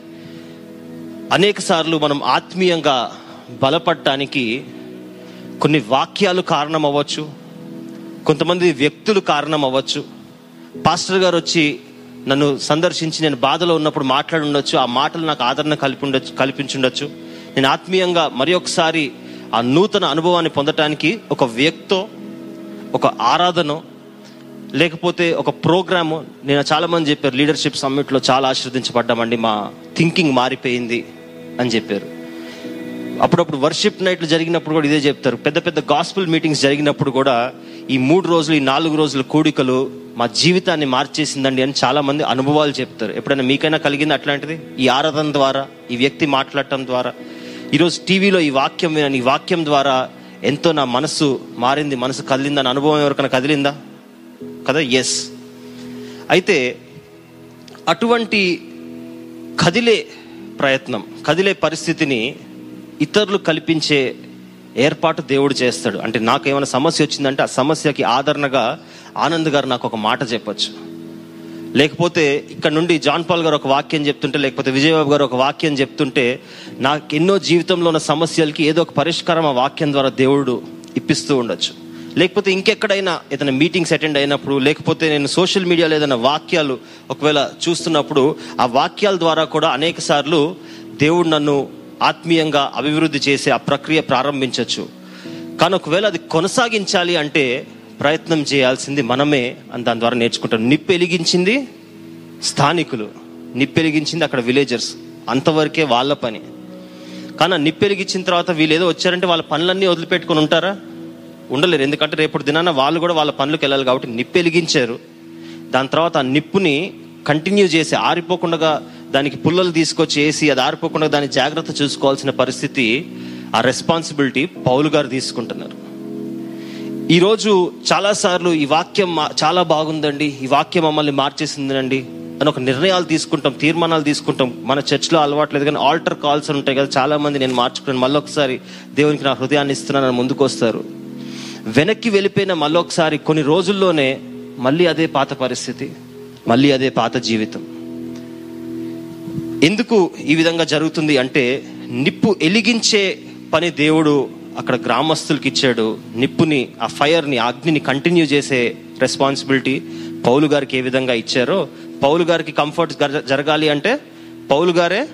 అనేక సార్లు మనం ఆత్మీయంగా బలపడటానికి కొన్ని వాక్యాలు కారణం అవ్వచ్చు కొంతమంది వ్యక్తులు కారణం అవ్వచ్చు పాస్టర్ గారు వచ్చి నన్ను సందర్శించి నేను బాధలో ఉన్నప్పుడు మాట్లాడి ఉండొచ్చు ఆ మాటలు నాకు ఆదరణ కలిపి ఉండొచ్చు కల్పించుండొచ్చు. నేను ఆత్మీయంగా మరి ఒకసారి ఆ నూతన అనుభవాన్ని పొందటానికి ఒక వ్యక్తో ఒక ఆరాధన లేకపోతే ఒక ప్రోగ్రాము. నేను చాలామంది చెప్పారు లీడర్షిప్ సమ్మిట్లో చాలా ఆశీర్వదించబడ్డామండి మా థింకింగ్ మారిపోయింది అని చెప్పారు. అప్పుడప్పుడు వర్షిప్ నైట్లు జరిగినప్పుడు కూడా ఇదే చెప్తారు. పెద్ద పెద్ద గాస్పుల్ మీటింగ్స్ జరిగినప్పుడు కూడా ఈ మూడు రోజులు ఈ నాలుగు రోజుల కూడికలు మా జీవితాన్ని మార్చేసిందండి అని చాలామంది అనుభవాలు చెప్తారు. ఎప్పుడైనా మీకైనా కలిగింది అట్లాంటిది? ఈ ఆరాధన ద్వారా ఈ వ్యక్తి మాట్లాడటం ద్వారా? ఈరోజు టీవీలో ఈ వాక్యం వినని ఈ వాక్యం ద్వారా ఎంతో నా మనసు మారింది మనసు కదిలిందని అనుభవం ఎవరికైనా కదిలిందా? కదా? ఎస్ అయితే అటువంటి కదిలే ప్రయత్నం కదిలే పరిస్థితిని ఇతరులు కల్పించే ఏర్పాటు దేవుడు చేస్తాడు. అంటే నాకు ఏమైనా సమస్య వచ్చిందంటే ఆ సమస్యకి ఆదరణగా ఆనంద్ గారు నాకు ఒక మాట చెప్పచ్చు. లేకపోతే ఇక్కడ నుండి జాన్ పాల్ గారు ఒక వాక్యం చెప్తుంటే లేకపోతే విజయబాబు గారు ఒక వాక్యం చెప్తుంటే నాకు ఎన్నో జీవితంలో ఉన్న సమస్యలకి ఏదో ఒక పరిష్కారం ఆ వాక్యం ద్వారా దేవుడు ఇప్పిస్తూ ఉండొచ్చు. లేకపోతే ఇంకెక్కడైనా ఏదైనా మీటింగ్స్ అటెండ్ అయినప్పుడు లేకపోతే నేను సోషల్ మీడియాలో ఏదైనా వాక్యాలు ఒకవేళ చూస్తున్నప్పుడు ఆ వాక్యాల ద్వారా కూడా అనేక సార్లు దేవుడు నన్ను ఆత్మీయంగా అభివృద్ధి చేసే ఆ ప్రక్రియ ప్రారంభించవచ్చు కానీ ఒకవేళ అది కొనసాగించాలి అంటే ప్రయత్నం చేయాల్సింది మనమే అని దాని ద్వారా నేర్చుకుంటాం నిప్పు వెలిగించింది స్థానికులు. నిప్పు వెలిగించింది అక్కడ విలేజర్స్ అంతవరకే వాళ్ళ పని. కానీ ఆ నిప్పు వెలిగించిన తర్వాత వీళ్ళు ఏదో వచ్చారంటే వాళ్ళ పనులన్నీ వదిలిపెట్టుకుని ఉంటారా? ఉండలేరు. ఎందుకంటే రేపటి దినాన వాళ్ళు కూడా వాళ్ళ పనులకు వెళ్ళాలి కాబట్టి నిప్పు వెలిగించారు దాని తర్వాత ఆ నిప్పుని కంటిన్యూ చేసి ఆరిపోకుండా దానికి పుల్లలు తీసుకొచ్చి వేసి అది ఆరిపోకుండా దాని జాగ్రత్త చూసుకోవాల్సిన పరిస్థితి ఆ రెస్పాన్సిబిలిటీ పౌలు గారు తీసుకుంటున్నారు. ఈరోజు చాలాసార్లు ఈ వాక్యం మా- చాలా బాగుందండి. ఈ వాక్యం మమ్మల్ని మార్చేసిందండి. అని ఒక నిర్ణయాలు తీసుకుంటాం తీర్మానాలు తీసుకుంటాం. మన చర్చ్లో అలవాట్లేదు కానీ ఆల్టర్ కాల్స్ అని ఉంటాయి కదా చాలామంది నేను మార్చుకున్నాను. మళ్ళీ ఒకసారి దేవునికి నా హృదయాన్ని ఇస్తున్నానని ముందుకు వస్తారు. వెనక్కి వెళ్ళిపోయిన మళ్ళొకసారి కొన్ని రోజుల్లోనే మళ్ళీ అదే పాత పరిస్థితి మళ్ళీ అదే పాత జీవితం. ఎందుకు ఈ విధంగా జరుగుతుంది అంటే నిప్పు ఎలిగించే పని దేవుడు అక్కడ గ్రామస్తులకి ఇచ్చాడు నిప్పుని ఆ ఫైర్ని ఆ అగ్నిని కంటిన్యూ చేసే రెస్పాన్సిబిలిటీ పౌలు గారికి ఏ విధంగా ఇచ్చారో పౌలు గారికి కంఫర్ట్ జరగాలి అంటే పౌలు గారే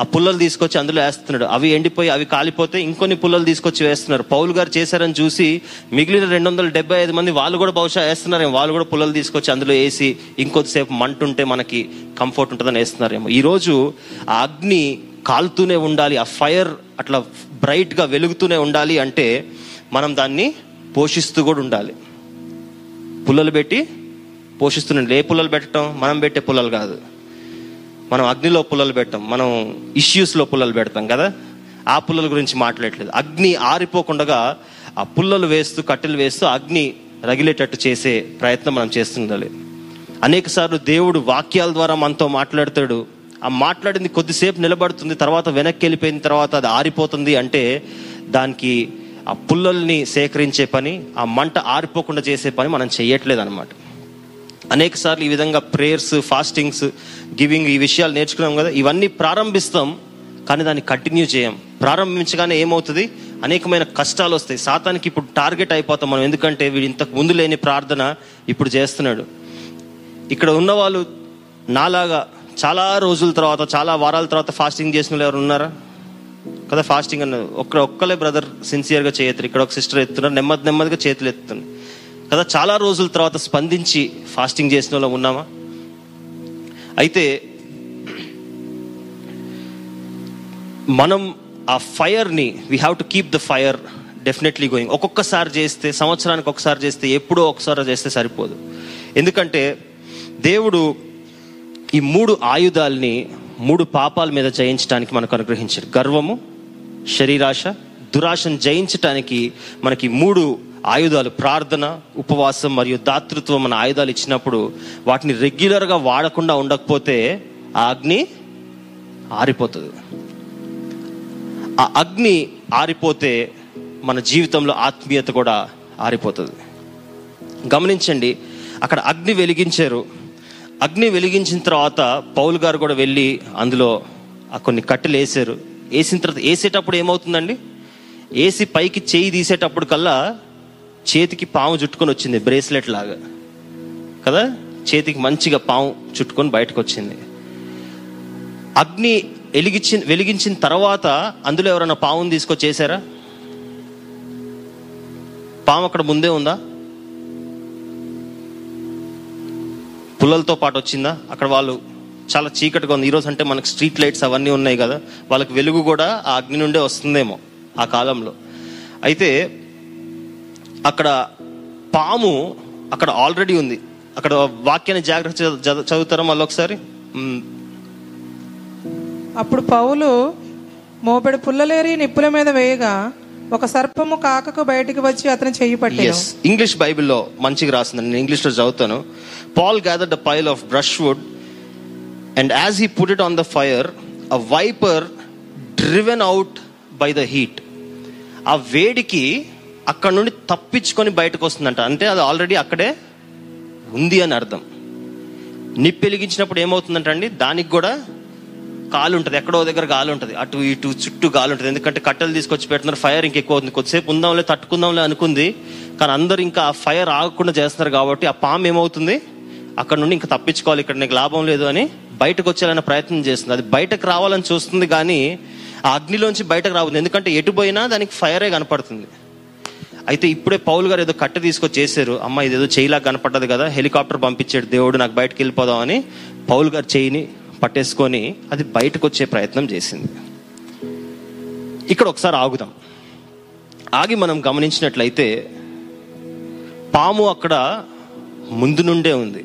ఆ పుల్లలు తీసుకొచ్చి అందులో వేస్తున్నాడు. అవి ఎండిపోయి అవి కాలిపోతే ఇంకొన్ని పుల్లలు తీసుకొచ్చి వేస్తున్నారు. పౌలు గారు చేశారని చూసి మిగిలిన రెండు వందల డెబ్బై ఐదు మంది వాళ్ళు కూడా బహుశా వేస్తున్నారేమో. వాళ్ళు కూడా పుల్లలు తీసుకొచ్చి అందులో వేసి ఇంకొద్దిసేపు మంటుంటే మనకి కంఫర్ట్ ఉంటుందని వేస్తున్నారేమో. ఈరోజు ఆ అగ్ని కాలుతూనే ఉండాలి. ఆ ఫైర్ అట్లా బ్రైట్గా వెలుగుతూనే ఉండాలి అంటే మనం దాన్ని పోషిస్తూ కూడా ఉండాలి. పుల్లలు పెట్టి పోషిస్తున్నాం ఏ పుల్లలు పెట్టడం? మనం పెట్టే పుల్లలు కాదు. మనం అగ్నిలో పుల్లలు పెట్టాం. మనం ఇష్యూస్లో పుల్లలు పెడతాం కదా? ఆ పుల్లల గురించి మాట్లాడలేదు అగ్ని ఆరిపోకుండా ఆ పుల్లలు వేస్తూ కట్టెలు వేస్తూ అగ్ని రగిలేటట్టు చేసే ప్రయత్నం మనం చేస్తుండాలి. అనేకసార్లు దేవుడు వాక్యాల ద్వారా మనతో మాట్లాడతాడు. ఆ మాట్లాడింది కొద్దిసేపు నిలబడుతుంది తర్వాత వెనక్కి వెళ్ళిపోయిన తర్వాత అది ఆరిపోతుంది అంటే దానికి ఆ పుల్లల్ని సేకరించే పని ఆ మంట ఆరిపోకుండా చేసే పని మనం చేయట్లేదు అనమాట అనేక సార్లు ఈ విధంగా ప్రేయర్స్ ఫాస్టింగ్స్ గివింగ్ ఈ విషయాలు నేర్చుకున్నాం కదా ఇవన్నీ ప్రారంభిస్తాం కానీ దాన్ని కంటిన్యూ చేయం. ప్రారంభించగానే ఏమవుతుంది? అనేకమైన కష్టాలు వస్తాయి. సాతానికి ఇప్పుడు టార్గెట్ అయిపోతాం మనం ఎందుకంటే వీడు ఇంతకు ముందు లేని ప్రార్థన ఇప్పుడు చేస్తున్నాడు. ఇక్కడ ఉన్నవాళ్ళు నాలాగా చాలా రోజుల తర్వాత చాలా వారాల తర్వాత ఫాస్టింగ్ చేసిన వాళ్ళు ఎవరు ఉన్నారా? కదా ఫాస్టింగ్ అన్న ఒక్క ఒక్కలే బ్రదర్ సిన్సియర్గా చేయత్తారు. ఇక్కడ ఒక సిస్టర్ ఎత్తున్నారు నెమ్మది నెమ్మదిగా చేతులు ఎత్తున్నారు. కదా చాలా రోజుల తర్వాత స్పందించి ఫాస్టింగ్ చేసిన వాళ్ళం ఉన్నామా? అయితే మనం ఆ ఫైర్ని we have to keep the fire definitely going ఒక్కొక్కసారి చేస్తే సంవత్సరానికి ఒకసారి చేస్తే ఎప్పుడో ఒకసారి చేస్తే సరిపోదు. ఎందుకంటే దేవుడు ఈ మూడు ఆయుధాల్ని మూడు పాపాల మీద జయించడానికి మనకు అనుగ్రహించారు. గర్వము శరీరాశ దురాశను జయించటానికి మనకి మూడు ఆయుధాలు ప్రార్థన ఉపవాసం మరియు దాతృత్వం మన ఆయుధాలు ఇచ్చినప్పుడు వాటిని రెగ్యులర్గా వాడకుండా ఉండకపోతే ఆ అగ్ని ఆరిపోతుంది. ఆ అగ్ని ఆరిపోతే మన జీవితంలో ఆత్మీయత కూడా ఆరిపోతుంది. గమనించండి అక్కడ అగ్ని వెలిగించారు. అగ్ని వెలిగించిన తర్వాత పౌల్ గారు కూడా వెళ్ళి అందులో ఆ కొన్ని కట్టెలు వేసారు వేసిన తర్వాత వేసేటప్పుడు ఏమవుతుందండి? వేసి పైకి చేయి తీసేటప్పుడు కల్లా చేతికి పాము చుట్టుకొని వచ్చింది బ్రేస్లెట్ లాగా. కదా? చేతికి మంచిగా పాము చుట్టుకొని బయటకు వచ్చింది. అగ్ని వెలిగించిన వెలిగించిన తర్వాత అందులో ఎవరైనా పావును తీసుకొచ్చేసారా? పాము అక్కడ ముందే ఉందా? పుల్లలతో పాటు వచ్చిందా? అక్కడ వాళ్ళు చాలా చీకటిగా ఉంది. ఈరోజు అంటే మనకు స్ట్రీట్ లైట్స్ అవన్నీ ఉన్నాయి కదా. వాళ్ళకి వెలుగు కూడా ఆ అగ్ని నుండే వస్తుందేమో ఆ కాలంలో. అయితే అక్కడ పాము అక్కడ ఆల్రెడీ ఉంది. అక్కడ వాక్యాన్ని జాగ్రత్త చదువు- చదువుతారా మళ్ళీ ఒకసారి? అప్పుడు పౌలు మోపెడు పుల్లలేరి నిప్పుల మీద వేయగా ఒక సర్పము కాకకు బయటికి వచ్చి అతని చెయ్యి పట్టెను. ఎస్ ఇంగ్లీష్ బైబిల్లో మంచిగా రాసింది. నేను ఇంగ్లీష్లో చదువుతాను. Paul gather the pile of brushwood and as he put it on the fire a viper driven out by the heat ఆ వేడికి అక్కడ నుండి తప్పించుకొని బయటకు వస్తుందంట. అంటే అది ఆల్రెడీ అక్కడే ఉంది అని అర్థం. నిప్పెలిగించినప్పుడు ఏమవుతుందంట అండి దానికి కూడా గాలి ఉంటుంది ఎక్కడో దగ్గర గాలి ఉంటుంది అటు ఇటు చుట్టూ గాలి ఉంటుంది ఎందుకంటే కట్టెలు తీసుకొచ్చి పెడుతున్నారు. ఫైర్ ఇంకెక్కువ అవుతుంది. కొద్దిసేపు ఉందాంలే తట్టుకుందాంలే అనుకుంది. కానీ అందరు ఇంకా ఆ ఫైర్ ఆగకుండా చేస్తున్నారు కాబట్టి ఆ పాము ఏమవుతుంది? అక్కడ నుండి ఇంకా తప్పించుకోవాలి. ఇక్కడ నీకు లాభం లేదు అని బయటకు వచ్చేయాలనే ప్రయత్నం చేస్తుంది. అది బయటకు రావాలని చూస్తుంది కానీ ఆ అగ్నిలోంచి బయటకు రావద్దు. ఎందుకంటే ఎటు పోయినా దానికి ఫైరే కనపడుతుంది. అయితే ఇప్పుడే పౌలు గారు ఏదో కట్టె తీసుకొచ్చి చేశారు. అమ్మ ఇదేదో చేయిలా కనపడ్డది కదా. హెలికాప్టర్ పంపించాడు. దేవుడు నాకు బయటకు వెళ్ళిపోదామని పౌలు గారు చేయిని పట్టేసుకొని అది బయటకు వచ్చే ప్రయత్నం చేసింది. ఇక్కడ ఒకసారి ఆగుదాం. ఆగి మనం గమనించినట్లయితే పాము అక్కడ ముందు నుండే ఉంది.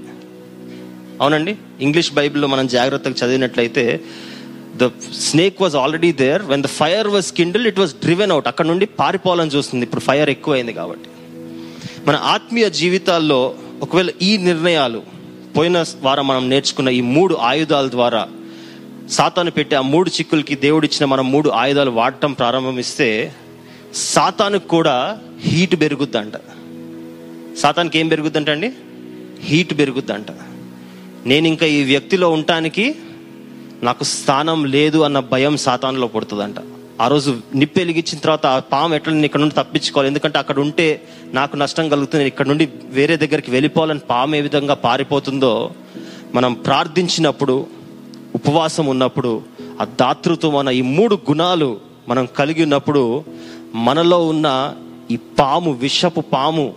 అవునండి? ఇంగ్లీష్ బైబిల్లో మనం జాగ్రత్తగా చదివినట్లయితే the snake was already there. When the fire was kindle it was driven out. అక్కడ నుండి పారిపోవాలని చూస్తుంది. ఇప్పుడు ఫైర్ ఎక్కువైంది కాబట్టి. మన ఆత్మీయ జీవితాల్లో ఒకవేళ ఈ నిర్ణయాలు పోయిన వారం మనం నేర్చుకున్న ఈ మూడు ఆయుధాల ద్వారా సాతాను పెట్టి ఆ మూడు చిక్కులకి దేవుడిచ్చిన మనం మూడు ఆయుధాలు వాడటం ప్రారంభమిస్తే సాతానుకు కూడా హీట్ పెరుగుద్దంట. సాతానికి ఏం పెరుగుద్దంట అండి? హీట్ పెరుగుద్దంట. నేను ఇంకా ఈ వ్యక్తిలో ఉండటానికి నాకు స్థానం లేదు అన్న భయం సాతాన్లో పుడుతుందంట. ఆ రోజు నిప్పు వెలిగించిన తర్వాత ఆ పాము ఎట్లా నేను ఇక్కడ నుండి తప్పించుకోవాలి? ఎందుకంటే అక్కడ ఉంటే నాకు నష్టం కలుగుతుంది. నేను ఇక్కడ నుండి వేరే దగ్గరికి వెళ్ళిపోవాలని పాము ఏ విధంగా పారిపోతుందో మనం ప్రార్థించినప్పుడు ఉపవాసం ఉన్నప్పుడు ఆ దాతృత్వం అన్న ఈ మూడు గుణాలు మనం కలిగి ఉన్నప్పుడు మనలో ఉన్న ఈ పాము విషపు పాము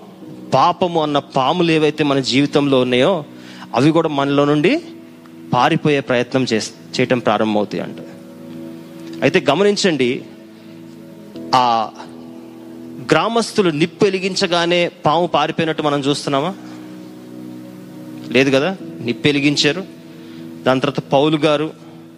పాపము అన్న పాములు ఏవైతే మన జీవితంలో ఉన్నాయో అవి కూడా మనలో నుండి పారిపోయే ప్రయత్నం చే చేయటం ప్రారంభమవుతాయి అంట అయితే గమనించండి ఆ గ్రామస్తులు నిప్పు వెలిగించగానే పాము పారిపోయినట్టు మనం చూస్తున్నామా? లేదు కదా? నిప్పు వెలిగించారు దాని తర్వాత పౌలు గారు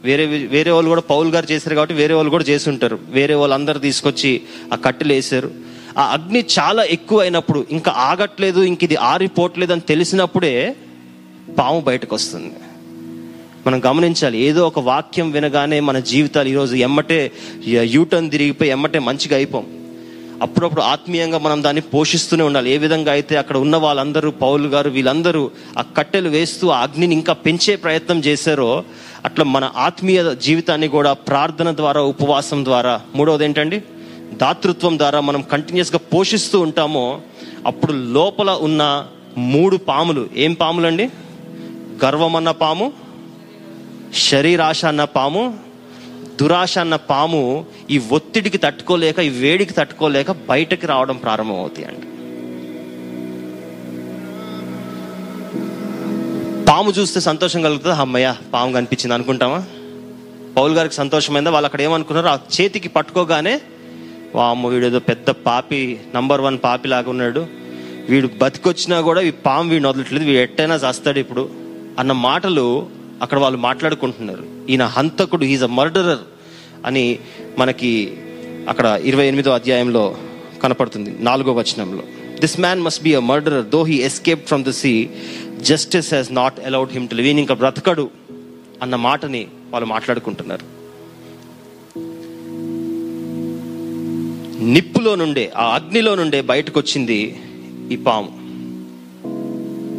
వేరే వేరే వాళ్ళు కూడా పౌలు గారు చేశారు కాబట్టి వేరే వాళ్ళు కూడా చేసి ఉంటారు. వేరే వాళ్ళందరూ తీసుకొచ్చి ఆ కట్టెలు వేసారు ఆ అగ్ని చాలా ఎక్కువ అయినప్పుడు ఇంకా ఆగట్లేదు ఇంక ఇది ఆరిపోవట్లేదు అని తెలిసినప్పుడే పాము బయటకు వస్తుంది. మనం గమనించాలి. ఏదో ఒక వాక్యం వినగానే మన జీవితాలు ఈరోజు ఎమ్మటే యూటర్న్ తిరిగిపోయి ఎమ్మటే మంచిగా అయిపోం. అప్పుడప్పుడు ఆత్మీయంగా మనం దాన్ని పోషిస్తూనే ఉండాలి. ఏ విధంగా అయితే అక్కడ ఉన్న వాళ్ళందరూ పౌలు గారు వీళ్ళందరూ ఆ కట్టెలు వేస్తూ ఆ అగ్నిని ఇంకా పెంచే ప్రయత్నం చేశారో అట్లా మన ఆత్మీయ జీవితాన్ని కూడా ప్రార్థన ద్వారా ఉపవాసం ద్వారా మూడవది ఏంటండి? దాతృత్వం ద్వారా మనం కంటిన్యూస్గా పోషిస్తూ ఉంటామో అప్పుడు లోపల ఉన్న మూడు పాములు. ఏం పాములండి? గర్వమన్న పాము శరీరాశ అన్న పాము దురాశ అన్న పాము ఈ ఒత్తిడికి తట్టుకోలేక ఈ వేడికి తట్టుకోలేక బయటకి రావడం ప్రారంభమవుతాయండి అండి పాము చూస్తే సంతోషం కలుగుతుంది? అమ్మయ్య పాము కనిపించింది అనుకుంటామా పౌల్ గారికి సంతోషమైందా? వాళ్ళు అక్కడ ఏమనుకున్నారు ఆ చేతికి పట్టుకోగానే వామ్మ వీడు ఏదో పెద్ద పాపి నంబర్ వన్ పాపి లాగా ఉన్నాడు. వీడు బతికొచ్చినా కూడా ఈ పాము వీడిని వదలట్లేదు. వీడు ఎట్టైనా చేస్తాడు ఇప్పుడు. అన్న మాటలు అక్కడ వాళ్ళు మాట్లాడుకుంటున్నారు. ఈయన హంతకుడు ఈజ్ అ మర్డరర్ అని మనకి అక్కడ ఇరవై ఎనిమిదో అధ్యాయంలో కనపడుతుంది నాలుగో వచనంలో. This man must be a murderer though he escape from the sea justice has not allowed him to live ఈయన ఇంకా బ్రతకడు అన్న మాటని వాళ్ళు మాట్లాడుకుంటున్నారు. నిప్పులో నుండే ఆ అగ్నిలో నుండే బయటకు వచ్చింది ఈ పాము.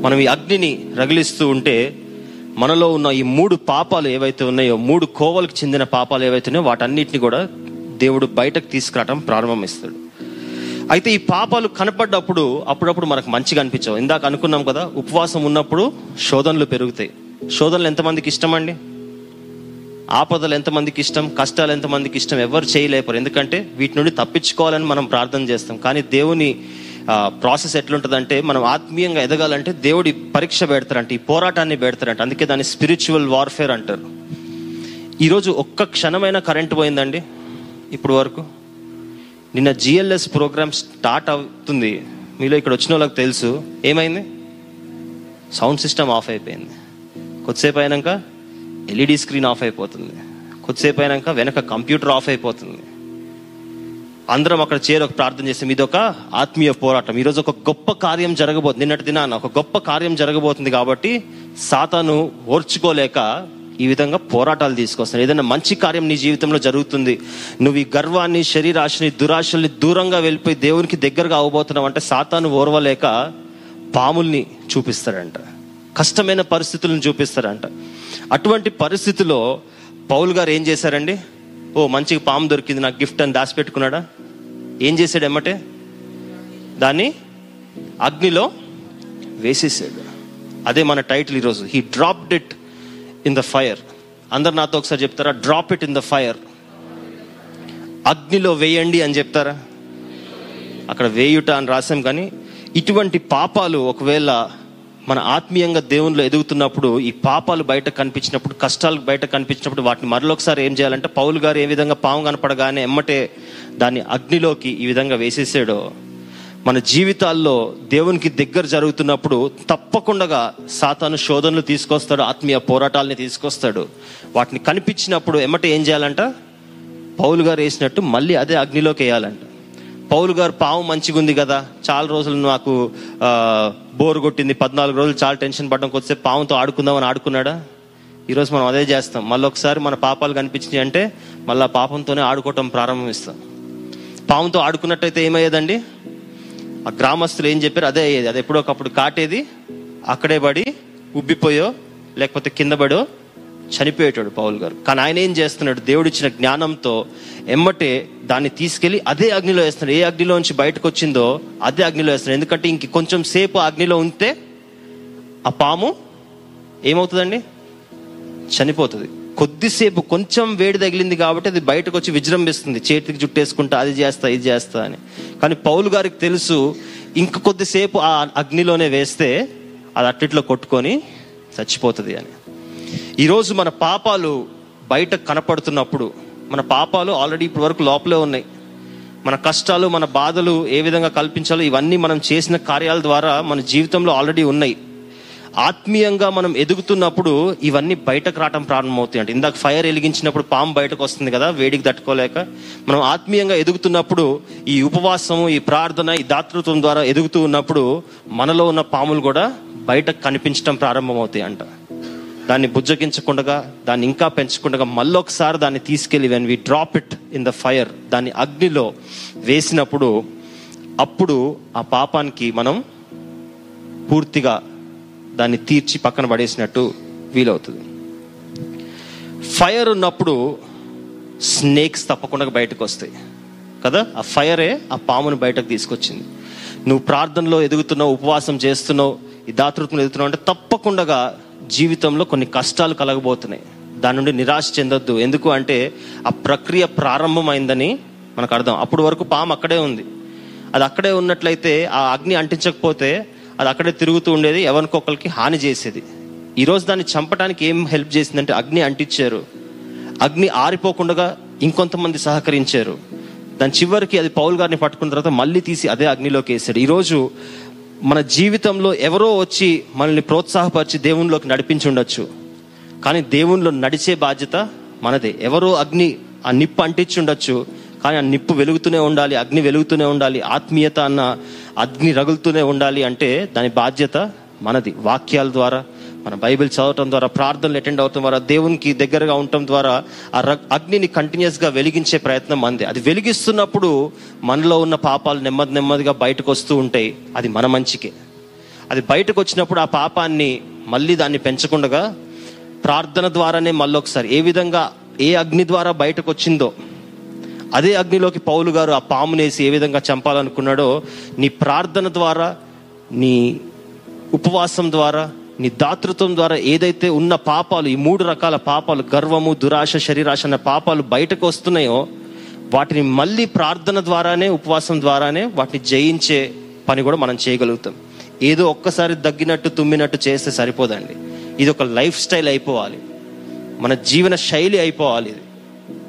మనం ఈ అగ్నిని రగిలిస్తూ ఉంటే మనలో ఉన్న ఈ మూడు పాపాలు ఏవైతే ఉన్నాయో మూడు కోవలకు చెందిన పాపాలు ఏవైతే ఉన్నాయో వాటన్నిటిని కూడా దేవుడు బయటకు తీసుకురావటం ప్రారంభమిస్తాడు. అయితే ఈ పాపాలు కనపడ్డప్పుడు అప్పుడప్పుడు మనకు మంచిగా అనిపించవు. ఇందాక అనుకున్నాం కదా ఉపవాసం ఉన్నప్పుడు శోధనలు పెరుగుతాయి. శోధనలు ఎంతమందికి ఇష్టం అండి ఆపదలు ఎంతమందికి ఇష్టం? కష్టాలు ఎంతమందికి ఇష్టం? ఎవరు చేయలేపరు ఎందుకంటే వీటి నుండి తప్పించుకోవాలని మనం ప్రార్థన చేస్తాం. కానీ దేవుని ప్రాసెస్ ఎట్లుంటుందంటే మనం ఆత్మీయంగా ఎదగాలంటే దేవుడి పరీక్ష పెడతారంట ఈ పోరాటాన్ని పెడతారంట. అందుకే దాన్ని స్పిరిచువల్ వార్ఫేర్ అంటారు. ఈరోజు ఒక్క క్షణమైన కరెంట్ పోయిందండి? ఇప్పుడు వరకు నిన్న జిఎల్ఎస్ ప్రోగ్రామ్ స్టార్ట్ అవుతుంది. మీలో ఇక్కడ వచ్చిన వాళ్ళకి తెలుసు. ఏమైంది? సౌండ్ సిస్టమ్ ఆఫ్ అయిపోయింది. కొద్దిసేపు అయినాక ఎల్ఈడి స్క్రీన్ ఆఫ్ అయిపోతుంది. కొద్దిసేపు అయినాక వెనక కంప్యూటర్ ఆఫ్ అయిపోతుంది. అందరం అక్కడ చేరి ఒక ప్రార్థన చేస్తాం ఇది ఒక ఆత్మీయ పోరాటం. ఈరోజు ఒక గొప్ప కార్యం జరగబోతుంది నిన్నటి దినాన ఒక గొప్ప కార్యం జరగబోతుంది కాబట్టి సాతాను ఓర్చుకోలేక ఈ విధంగా పోరాటాలు తీసుకొస్తాను ఏదైనా మంచి కార్యం నీ జీవితంలో జరుగుతుంది. నువ్వు ఈ గర్వాన్ని శరీరాశని దురాశల్ని దూరంగా వెళ్ళిపోయి దేవునికి దగ్గరగా అవబోతున్నావు అంటే సాతాను ఓర్వలేక పాముల్ని చూపిస్తారంట కష్టమైన పరిస్థితులను చూపిస్తారంట అటువంటి పరిస్థితిలో పౌల్ గారు ఏం చేశారండి? ఓ మంచిగా పాము దొరికింది నాకు గిఫ్ట్ అని దాచిపెట్టుకున్నాడా? ఏం చేశాడు ఎమ్మటే? దాన్ని అగ్నిలో వేసేసాడు. అదే మన టైటిల్ ఈరోజు he dropped it in the fire అందరు నాతో ఒకసారి చెప్తారా? Drop it in the fire అగ్నిలో వేయండి అని చెప్తారా? అక్కడ వేయుట అని రాసాం కానీ ఇటువంటి పాపాలు ఒకవేళ మన ఆత్మీయంగా దేవునిలో ఎదుగుతున్నప్పుడు ఈ పాపాలు బయట కనిపించినప్పుడు కష్టాలు బయట కనిపించినప్పుడు వాటిని మరొకసారి ఏం చేయాలంటే పౌలు గారు ఏ విధంగా పాము కనపడగానే ఎమ్మటే దాన్ని అగ్నిలోకి ఈ విధంగా వేసేసాడో మన జీవితాల్లో దేవునికి దగ్గర జరుగుతున్నప్పుడు తప్పకుండా సాతాను శోధనలు తీసుకొస్తాడు ఆత్మీయ పోరాటాలని తీసుకొస్తాడు. వాటిని కనిపించినప్పుడు ఎమ్మటే ఏం చేయాలంట? పౌలు గారు వేసినట్టు మళ్ళీ అదే అగ్నిలోకి వేయాలంట. పౌలు గారు పాము మంచిగా ఉంది కదా చాలా రోజులు నాకు బోరు కొట్టింది పద్నాలుగు రోజులు చాలా టెన్షన్ పడడం కొద్దిసేపు పాముతో ఆడుకుందామని ఆడుకున్నాడా? ఈరోజు మనం అదే చేస్తాం. మళ్ళీ ఒకసారి మన పాపాలు కనిపించినాయి అంటే మళ్ళీ పాపంతోనే ఆడుకోవటం ప్రారంభిస్తాం. పాముతో ఆడుకున్నట్టయితే ఏమయ్యేదండి? ఆ గ్రామస్తులు ఏం చెప్పారు? అదే అయ్యేది. అది ఎప్పుడో ఒకప్పుడు కాటేది అక్కడే పడి ఉబ్బిపోయో లేకపోతే కింద పడో చనిపోయేటాడు పౌల్ గారు. కానీ ఆయన ఏం చేస్తున్నాడు? దేవుడు ఇచ్చిన జ్ఞానంతో ఎమ్మటే దాన్ని తీసుకెళ్ళి అదే అగ్నిలో వేస్తున్నాడు. ఏ అగ్నిలో నుంచి బయటకు వచ్చిందో అదే అగ్నిలో వేస్తున్నాడు. ఎందుకంటే ఇంక కొంచెం సేపు అగ్నిలో ఉంటే ఆ పాము ఏమవుతుందండి? చనిపోతుంది. కొద్దిసేపు కొంచెం వేడి తగిలింది కాబట్టి అది బయటకు వచ్చి విజృంభిస్తుంది. చేతికి జుట్టేసుకుంటా అది చేస్తా ఇది చేస్తా అని. కానీ పౌలు గారికి తెలుసు ఇంక కొద్దిసేపు ఆ అగ్నిలోనే వేస్తే అది అట్టిట్లో కొట్టుకొని చచ్చిపోతుంది అని. ఈరోజు మన పాపాలు బయట కనపడుతున్నప్పుడు మన పాపాలు ఆల్రెడీ ఇప్పటి వరకు లోపలే ఉన్నాయి. మన కష్టాలు మన బాధలు ఏ విధంగా కల్పించాలో ఇవన్నీ మనం చేసిన కార్యాల ద్వారా మన జీవితంలో ఆల్రెడీ ఉన్నాయి. ఆత్మీయంగా మనం ఎదుగుతున్నప్పుడు ఇవన్నీ బయటకు రావటం ప్రారంభమవుతాయి అంటే ఇందాక ఫైర్ వెలిగించినప్పుడు పాము బయటకు వస్తుంది కదా వేడికి తట్టుకోలేక. మనం ఆత్మీయంగా ఎదుగుతున్నప్పుడు ఈ ఉపవాసము ఈ ప్రార్థన ఈ దాతృత్వం ద్వారా ఎదుగుతూ ఉన్నప్పుడు మనలో ఉన్న పాములు కూడా బయటకు కనిపించడం ప్రారంభమవుతాయి అంట. దాన్ని బుజ్జగించకుండా దాన్ని ఇంకా పెంచకుండా మళ్ళొకసారి దాన్ని తీసుకెళ్ళి when we drop it in the fire దాన్ని అగ్నిలో వేసినప్పుడు అప్పుడు ఆ పాపానికి మనం పూర్తిగా దాన్ని తీర్చి పక్కన పడేసినట్టు వీలవుతుంది. ఫైర్ ఉన్నప్పుడు స్నేక్స్ తప్పకుండా బయటకు వస్తాయి. కదా? ఆ ఫైరే ఆ పామును బయటకు తీసుకొచ్చింది. నువ్వు ప్రార్థనలో ఎదుగుతున్నావు ఉపవాసం చేస్తున్నావు ఈ దాతృత్వం ఎదుగుతున్నావు అంటే తప్పకుండా జీవితంలో కొన్ని కష్టాలు కలగబోతున్నాయి. దాని నుండి నిరాశ చెందొద్దు. ఎందుకు అంటే ఆ ప్రక్రియ ప్రారంభమైందని మనకు అర్థం. అప్పుడు వరకు పాము అక్కడే ఉంది. అది అక్కడే ఉన్నట్లయితే ఆ అగ్ని అంటించకపోతే అది అక్కడే తిరుగుతూ ఉండేది ఎవరికొకరికి హాని చేసేది. ఈరోజు దాన్ని చంపడానికి ఏం హెల్ప్ చేసిందంటే అగ్ని అంటించారు. అగ్ని ఆరిపోకుండా ఇంకొంతమంది సహకరించారు. దాని చివరికి అది పౌల్ గారిని పట్టుకున్న తర్వాత మళ్ళీ తీసి అదే అగ్నిలోకి వేసాడు ఈరోజు మన జీవితంలో ఎవరో వచ్చి మనల్ని ప్రోత్సాహపరిచి దేవునిలోకి నడిపించుండొచ్చు. కానీ దేవునిలో నడిచే బాధ్యత మనదే. ఎవరో అగ్ని ఆ నిప్పు అంటించి ఉండొచ్చు కానీ ఆ నిప్పు వెలుగుతూనే ఉండాలి అగ్ని వెలుగుతూనే ఉండాలి ఆత్మీయత అన్న అగ్ని రగులుతూనే ఉండాలి అంటే దాని బాధ్యత మనది. వాక్యాల ద్వారా మన బైబిల్ చదవటం ద్వారా ప్రార్థనలు అటెండ్ అవటం ద్వారా దేవునికి దగ్గరగా ఉండటం ద్వారా ఆ రగ్- అగ్నిని కంటిన్యూస్గా వెలిగించే ప్రయత్నం మంది అది వెలిగిస్తున్నప్పుడు మనలో ఉన్న పాపాలు నెమ్మది నెమ్మదిగా బయటకు వస్తూ ఉంటాయి. అది మన మంచికే. అది బయటకు వచ్చినప్పుడు ఆ పాపాన్ని మళ్ళీ దాన్ని పెంచకుండా ప్రార్థన ద్వారానే మళ్ళొకసారి ఏ విధంగా ఏ అగ్ని ద్వారా బయటకు వచ్చిందో అదే అగ్నిలోకి పౌలు గారు ఆ పామునేసి ఏ విధంగా చంపాలనుకున్నాడో నీ ప్రార్థన ద్వారా నీ ఉపవాసం ద్వారా నీ దాతృత్వం ద్వారా ఏదైతే ఉన్న పాపాలు ఈ మూడు రకాల పాపాలు గర్వము దురాశ శరీరాశ అన్న పాపాలు బయటకు వస్తున్నాయో వాటిని మళ్ళీ ప్రార్థన ద్వారానే ఉపవాసం ద్వారానే వాటిని జయించే పని కూడా మనం చేయగలుగుతాం. ఏదో ఒక్కసారి దగ్గినట్టు తుమ్మినట్టు చేస్తే సరిపోదండి. ఇది ఒక లైఫ్ స్టైల్ అయిపోవాలి. మన జీవన శైలి అయిపోవాలి ఇది.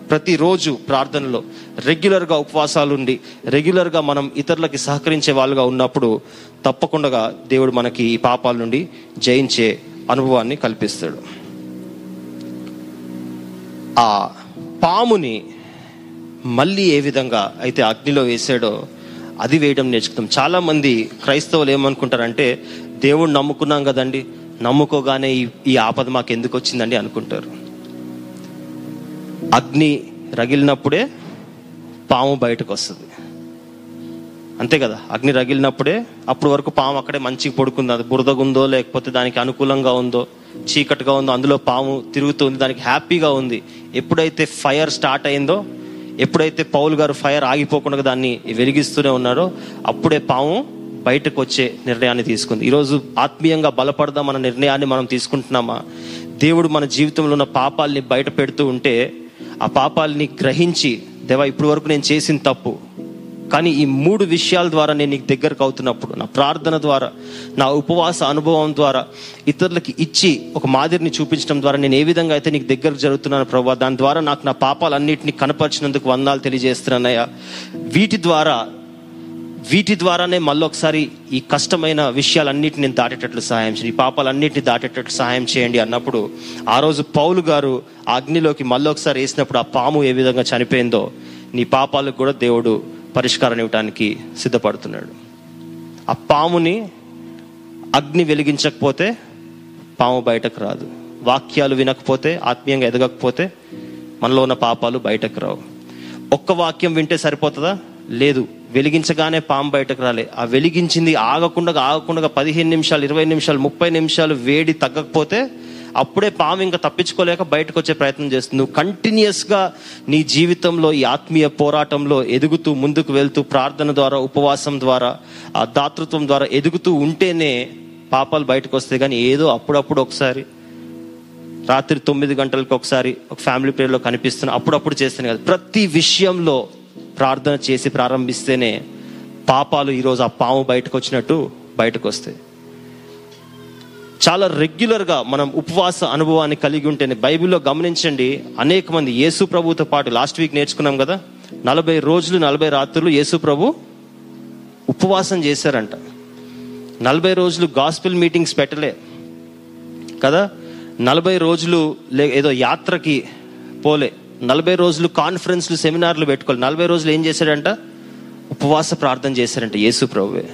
ప్రతిరోజు ప్రార్థనలో రెగ్యులర్గా ఉపవాసాలు ఉండి రెగ్యులర్గా మనం ఇతరులకి సహకరించే వాళ్ళుగా ఉన్నప్పుడు తప్పకుండా దేవుడు మనకి ఈ పాపాల నుండి జయించే అనుభవాన్ని కల్పిస్తాడు. ఆ పాముని మళ్ళీ ఏ విధంగా అయితే అగ్నిలో వేసాడో అది వేయడం నేర్చుకుంటాం చాలామంది క్రైస్తవులు ఏమనుకుంటారంటే దేవుడు నమ్ముకున్నాం కదండి నమ్ముకోగానే ఈ ఈ ఆపద మాకు ఎందుకు వచ్చిందండి అనుకుంటారు. అగ్ని రగిలినప్పుడే పాము బయటకు వస్తుంది. అంతే కదా అగ్ని రగిలినప్పుడే అప్పుడు వరకు పాము అక్కడే మంచిగా పడుకుంది. అది బురదగా ఉందో లేకపోతే దానికి అనుకూలంగా ఉందో చీకటిగా ఉందో అందులో పాము తిరుగుతుంది దానికి హ్యాపీగా ఉంది. ఎప్పుడైతే ఫైర్ స్టార్ట్ అయిందో ఎప్పుడైతే పౌల్ గారు ఫైర్ ఆగిపోకుండా దాన్ని వెలిగిస్తూనే ఉన్నారో అప్పుడే పాము బయటకు వచ్చే నిర్ణయాన్ని తీసుకుంది. ఈరోజు ఆత్మీయంగా బలపడదాం అన్న నిర్ణయాన్ని మనం తీసుకుంటున్నామా? దేవుడు మన జీవితంలో ఉన్న పాపాల్ని బయట పెడుతూ ఉంటే ఆ పాపాలని గ్రహించి దేవా ఇప్పటి వరకు నేను చేసిన తప్పు. కానీ ఈ మూడు విషయాల ద్వారా నేను నీకు దగ్గరకు అవుతున్నప్పుడు నా ప్రార్థన ద్వారా నా ఉపవాస అనుభవం ద్వారా ఇతరులకి ఇచ్చి ఒక మాదిరిని చూపించడం ద్వారా నేను ఏ విధంగా అయితే నీకు దగ్గర జరుగుతున్నాను ప్రభావ దాని ద్వారా నాకు నా పాపాలన్నింటినీ కనపరిచినందుకు వందాలు తెలియజేస్తున్నానయ్యా. వీటి ద్వారా వీటి ద్వారానే మళ్ళొకసారి ఈ కష్టమైన విషయాలన్నిటిని నేను దాటేటట్లు సహాయం చేయండి. ఈ పాపాలన్నిటిని దాటేటట్లు సహాయం చేయండి అన్నప్పుడు ఆ రోజు పౌలు గారు అగ్నిలోకి మళ్ళొకసారి వేసినప్పుడు ఆ పాము ఏ విధంగా చనిపోయిందో నీ పాపాలకు కూడా దేవుడు పరిష్కారం ఇవ్వడానికి సిద్ధపడుతున్నాడు. ఆ పాముని అగ్ని వెలిగించకపోతే పాము బయటకు రాదు. వాక్యాలు వినకపోతే ఆత్మీయంగా ఎదగకపోతే మనలో ఉన్న పాపాలు బయటకు రావు. ఒక్క వాక్యం వింటే సరిపోతుందా? లేదు. వెలిగించగానే పాము బయటకు రాలే. ఆ వెలిగించింది ఆగకుండా ఆగకుండా పదిహేను నిమిషాలు ఇరవై నిమిషాలు ముప్పై నిమిషాలు వేడి తగ్గకపోతే అప్పుడే పాము ఇంకా తప్పించుకోలేక బయటకు వచ్చే ప్రయత్నం చేస్తుంది. నువ్వు కంటిన్యూస్గా నీ జీవితంలో ఈ ఆత్మీయ పోరాటంలో ఎదుగుతూ ముందుకు వెళ్తూ ప్రార్థన ద్వారా ఉపవాసం ద్వారా ఆ దాతృత్వం ద్వారా ఎదుగుతూ ఉంటేనే పాపాలు బయటకు వస్తాయి కానీ ఏదో అప్పుడప్పుడు ఒకసారి రాత్రి తొమ్మిది గంటలకు ఒకసారి ఒక ఫ్యామిలీ ప్రేయర్లో కనిపిస్తున్న అప్పుడప్పుడు చేస్తాను కదా. ప్రతి విషయంలో ప్రార్థన చేసి ప్రారంభిస్తేనే పాపాలు ఈరోజు ఆ పాము బయటకు వచ్చినట్టు బయటకు వస్తాయి చాలా రెగ్యులర్గా మనం ఉపవాస అనుభవాన్ని కలిగి ఉంటేనే బైబిల్లో గమనించండి అనేక మంది యేసు ప్రభుతో పాటు లాస్ట్ వీక్ నేర్చుకున్నాం కదా నలభై రోజులు నలభై రాత్రులు యేసు ప్రభు ఉపవాసం చేశారంట. నలభై రోజులు గాస్పిల్ మీటింగ్స్ పెట్టలే కదా నలభై రోజులు లే ఏదో యాత్రకి పోలే. నలభై రోజులు కాన్ఫరెన్స్లు సెమినార్లు పెట్టుకోవాలి. నలభై రోజులు ఏం చేశాడంట? ఉపవాస ప్రార్థన చేశారంట యేసు ప్రభువే.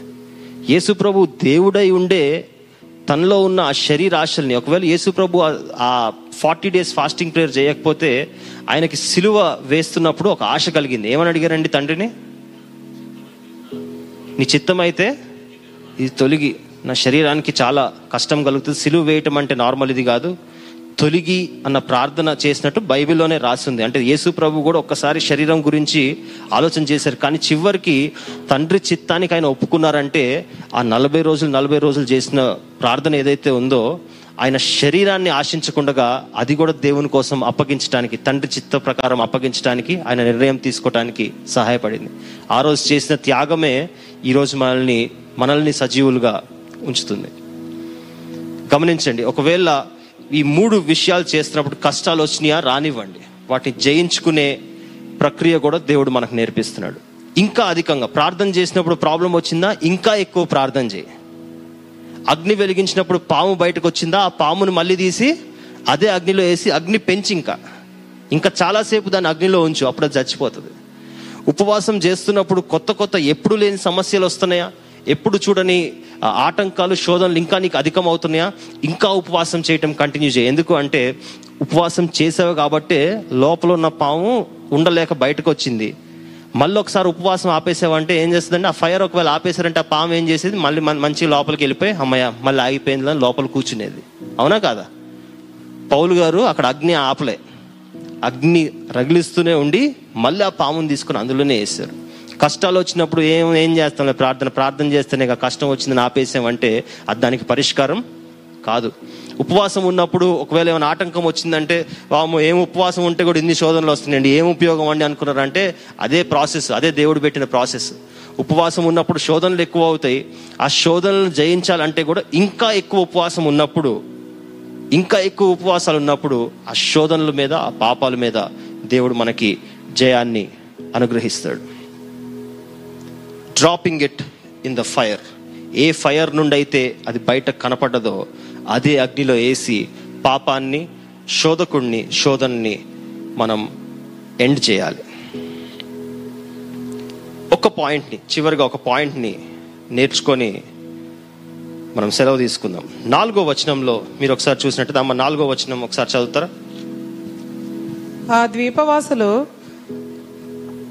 యేసు ప్రభు దేవుడై ఉండే తనలో ఉన్న ఆ శరీరాశల్ని ఒకవేళ యేసు ప్రభు ఆ- ఆ ఫార్టీ డేస్ ఫాస్టింగ్ ప్రేయర్ చేయకపోతే ఆయనకి సిలువ వేస్తున్నప్పుడు ఒక ఆశ కలిగింది. ఏమని అడిగారండి తండ్రిని? నీ చిత్తం అయితే ఇది తొలగి నా శరీరానికి చాలా కష్టం కలుగుతుంది. సిలువ వేయటం అంటే నార్మల్ ఇది కాదు. తొలిగి అన్న ప్రార్థన చేసినట్టు బైబిల్లోనే రాసింది. అంటే యేసు ప్రభు కూడా ఒక్కసారి శరీరం గురించి ఆలోచన చేశారు. కానీ చివరికి తండ్రి చిత్తానికి ఆయన ఒప్పుకున్నారంటే ఆ నలభై రోజులు నలభై రోజులు చేసిన ప్రార్థన ఏదైతే ఉందో ఆయన శరీరాన్ని ఆశించకుండా అది కూడా దేవుని కోసం అప్పగించడానికి తండ్రి చిత్త ప్రకారం అప్పగించడానికి ఆయన నిర్ణయం తీసుకోవడానికి సహాయపడింది. ఆ రోజు చేసిన త్యాగమే ఈరోజు మనల్ని మనల్ని సజీవులుగా ఉంచుతుంది. గమనించండి ఒకవేళ ఈ మూడు విషయాలు చేస్తున్నప్పుడు కష్టాలు వచ్చినాయా రానివ్వండి. వాటిని జయించుకునే ప్రక్రియ కూడా దేవుడు మనకు నేర్పిస్తున్నాడు. ఇంకా అధికంగా ప్రార్థన చేసినప్పుడు ప్రాబ్లం వచ్చిందా? ఇంకా ఎక్కువ ప్రార్థన చేయి. అగ్ని వెలిగించినప్పుడు పాము బయటకు వచ్చిందా ఆ పామును మళ్ళీ తీసి అదే అగ్నిలో వేసి అగ్ని పెంచి ఇంకా. ఇంకా చాలాసేపు దాన్ని అగ్నిలో ఉంచు అప్పుడు చచ్చిపోతుంది. ఉపవాసం చేస్తున్నప్పుడు కొత్త కొత్త ఎప్పుడు లేని సమస్యలు వస్తున్నాయా? ఎప్పుడు చూడని ఆటంకాలు శోధనలు ఇంకా నీకు అధికం అవుతున్నాయా ఇంకా ఉపవాసం చేయటం కంటిన్యూ చేయి. ఎందుకు అంటే ఉపవాసం చేసావు కాబట్టే లోపల ఉన్న పాము ఉండలేక బయటకు వచ్చింది మళ్ళీ ఒకసారి ఉపవాసం ఆపేసావంటే ఏం చేస్తుందంటే ఆ ఫైర్ ఒకవేళ ఆపేసారంటే ఆ పాము ఏం చేసేది? మళ్ళీ మంచి లోపలికి వెళ్ళిపోయి అమ్మయ్య మళ్ళీ ఆగిపోయింది అని లోపల కూర్చునేది. అవునా కాదా? పౌలు గారు అక్కడ అగ్ని ఆపలే. అగ్ని రగిలిస్తూనే ఉండి మళ్ళీ ఆ పాముని తీసుకుని అందులోనే వేశారు. కష్టాలు వచ్చినప్పుడు ఏం ఏం చేస్తాం? ప్రార్థన ప్రార్థన చేస్తేనే కష్టం వచ్చిందని ఆపేసామంటే అది దానికి పరిష్కారం కాదు. ఉపవాసం ఉన్నప్పుడు ఒకవేళ ఏమైనా ఆటంకం వచ్చిందంటే వాము ఏం ఉపవాసం ఉంటే కూడా ఇన్ని శోధనలు వస్తున్నాయండి ఏం ఉపయోగం అండి అనుకున్నారంటే అదే ప్రాసెస్ అదే దేవుడు పెట్టిన ప్రాసెస్. ఉపవాసం ఉన్నప్పుడు శోధనలు ఎక్కువ అవుతాయి. ఆ శోధనలు జయించాలంటే కూడా ఇంకా ఎక్కువ ఉపవాసం ఉన్నప్పుడు ఇంకా ఎక్కువ ఉపవాసాలు ఉన్నప్పుడు ఆ శోధనల మీద ఆ పాపాల మీద దేవుడు మనకి జయాన్ని అనుగ్రహిస్తాడు. Dropping it in the fire A fire నుండి అయితే అది బయట కనపడ్డదో అదే అగ్నిలో వేసి పాపాన్ని శోధకుణ్ణి శోధనని మనం ఎండ్ చేయాలి. ఒక పాయింట్ని చివరిగా ఒక పాయింట్ని నేర్చుకొని మనం సెలవు తీసుకుందాం. నాలుగో వచనంలో మీరు ఒకసారి చూసినట్టు అమ్మ నాలుగో వచనం ఒకసారి చదువుతారా? ఆ ద్వీపవాసులు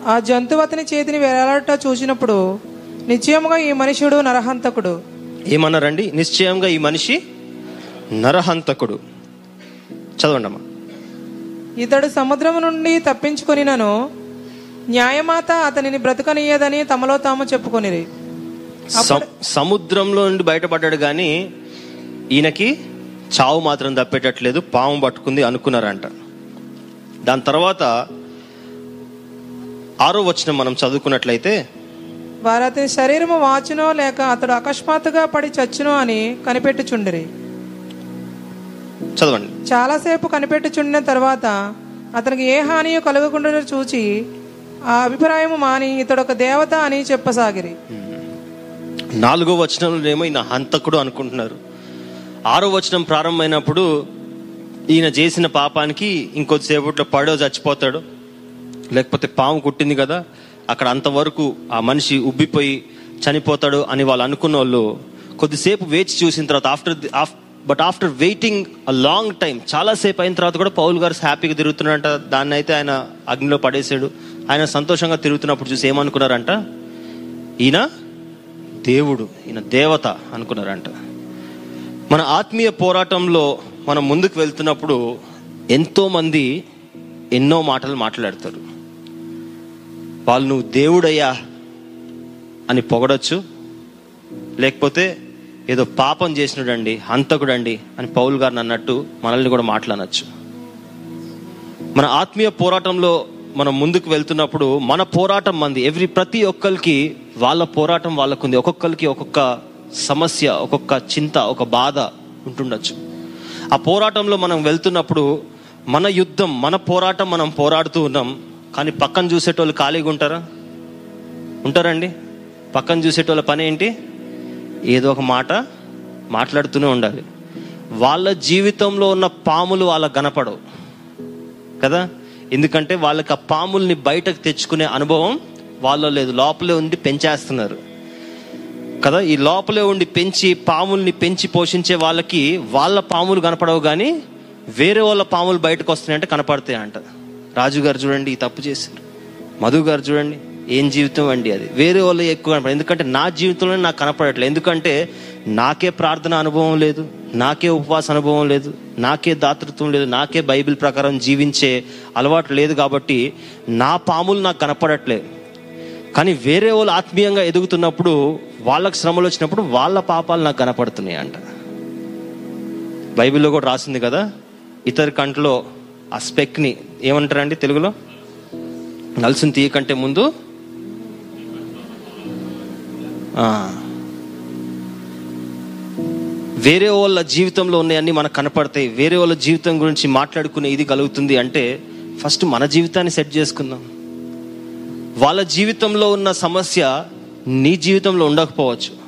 ఆ జంతువు అతని చేతిని వేలాడట చూసినప్పుడు నిశ్చయముగా ఈ మనుషుడు నరహంతకుడు. ఏమన్నారండి? నిశ్చయంగా ఈ మనిషి నరహంతకుడు. చదవండి అమ్మా ఇతడు సముద్రము నుండి తప్పించుకొనినను న్యాయమాత అతనిని బ్రతకనీయదని తమలో తాము చెప్పుకొనిరి. సముద్రంలో నుండి బయటపడ్డాడు కానీ ఈయనకి చావు మాత్రం తప్పేటట్లేదు పాము పట్టుకుంది అనుకున్నారంట. దాని తర్వాత ఆరో వచనం మనం చదువుకున్నట్లయితే వారు అతని శరీరము వాచునో లేక అతడు అకస్మాత్తుగా పడి చచ్చునో అని కనిపెట్టుచుండిరి. చదవండి. చాలాసేపు కనిపెట్టుచుండిన తర్వాత అతనికి ఏ హానియో కలగకుండా చూచి ఆ అభిప్రాయము మాని ఇతడు ఒక దేవత అని చెప్పసాగిరి. నాలుగో వచనంలో ఏమో ఈయన హంతకుడు అనుకుంటున్నారు. ఆరో వచనం ప్రారంభమైనప్పుడు ఈయన చేసిన పాపానికి ఇంకొద్దిసేపట్లో పడో చచ్చిపోతాడు. లేకపోతే పాము కుట్టింది కదా అక్కడ అంతవరకు ఆ మనిషి ఉబ్బిపోయి చనిపోతాడు అని వాళ్ళు అనుకున్న వాళ్ళు కొద్దిసేపు వేచి చూసిన తర్వాత after but after waiting a long time చాలాసేపు అయిన తర్వాత కూడా పౌల్ గారు హ్యాపీగా తిరుగుతున్నారంట. దాన్ని అయితే ఆయన అగ్నిలో పడేశాడు. ఆయన సంతోషంగా తిరుగుతున్నప్పుడు చూసి ఏమనుకున్నారంట? ఈయన దేవుడు ఈయన దేవత అనుకున్నారంట. మన ఆత్మీయ పోరాటంలో మనం ముందుకు వెళ్తున్నప్పుడు ఎంతోమంది ఎన్నో మాటలు మాట్లాడతారు. వాళ్ళు నువ్వు దేవుడయ్యా అని పొగడొచ్చు. లేకపోతే ఏదో పాపం చేసినడండి హంతకుడండి అని పౌల్ గారిని అన్నట్టు మనల్ని కూడా మాట్లాడచ్చు మన ఆత్మీయ పోరాటంలో మనం ముందుకు వెళ్తున్నప్పుడు మన పోరాటం మంది ఎవ్రీ ప్రతి ఒక్కరికి వాళ్ళ పోరాటం వాళ్ళకుంది. ఒక్కొక్కరికి ఒక్కొక్క సమస్య ఒక్కొక్క చింత ఒక బాధ ఉంటుండొచ్చు. ఆ పోరాటంలో మనం వెళ్తున్నప్పుడు మన యుద్ధం మన పోరాటం మనం పోరాడుతూ ఉన్నాం. కానీ పక్కన చూసేటోళ్ళు ఖాళీగా ఉంటారా? ఉంటారండి. పక్కన చూసేటోళ్ళ పని ఏంటి? ఏదో ఒక మాట మాట్లాడుతూనే ఉండాలి. వాళ్ళ జీవితంలో ఉన్న పాములు వాళ్ళకు కనపడవు. కదా? ఎందుకంటే వాళ్ళకి ఆ పాముల్ని బయటకు తెచ్చుకునే అనుభవం వాళ్ళలో లేదు. లోపలే ఉండి పెంచేస్తున్నారు. కదా? ఈ లోపలే ఉండి పెంచి పాముల్ని పెంచి పోషించే వాళ్ళకి వాళ్ళ పాములు కనపడవు కానీ వేరే వాళ్ళ పాములు బయటకు వస్తున్నాయంటే కనపడతాయి అంట రాజు గారు చూడండి తప్పు చేశారు. మధు గారు చూడండి ఏం జీవితం అండి అది. వేరే వాళ్ళు ఎక్కువ కనపడదు ఎందుకంటే నా జీవితంలో నాకు కనపడట్లేదు. ఎందుకంటే నాకే ప్రార్థన అనుభవం లేదు నాకే ఉపవాస అనుభవం లేదు నాకే దాతృత్వం లేదు నాకే బైబిల్ ప్రకారం జీవించే అలవాటు లేదు కాబట్టి నా పాములు నాకు కనపడట్లేదు కానీ వేరే వాళ్ళు ఆత్మీయంగా ఎదుగుతున్నప్పుడు వాళ్ళకి శ్రమలు వచ్చినప్పుడు వాళ్ళ పాపాలు నాకు కనపడుతున్నాయి అంట బైబిల్లో కూడా రాసింది కదా ఇతర కంట్లో ఆ స్పెక్ని ఏమంటారండి తెలుగులో? నలుసుని తీయకంటే ముందు? వేరే వాళ్ళ జీవితంలో ఉన్నాయన్నీ మనకు కనపడతాయి. వేరే వాళ్ళ జీవితం గురించి మాట్లాడుకునే ఇది కలుగుతుంది అంటే ఫస్ట్ మన జీవితాన్ని సెట్ చేసుకుందాం. వాళ్ళ జీవితంలో ఉన్న సమస్య నీ జీవితంలో ఉండకపోవచ్చు.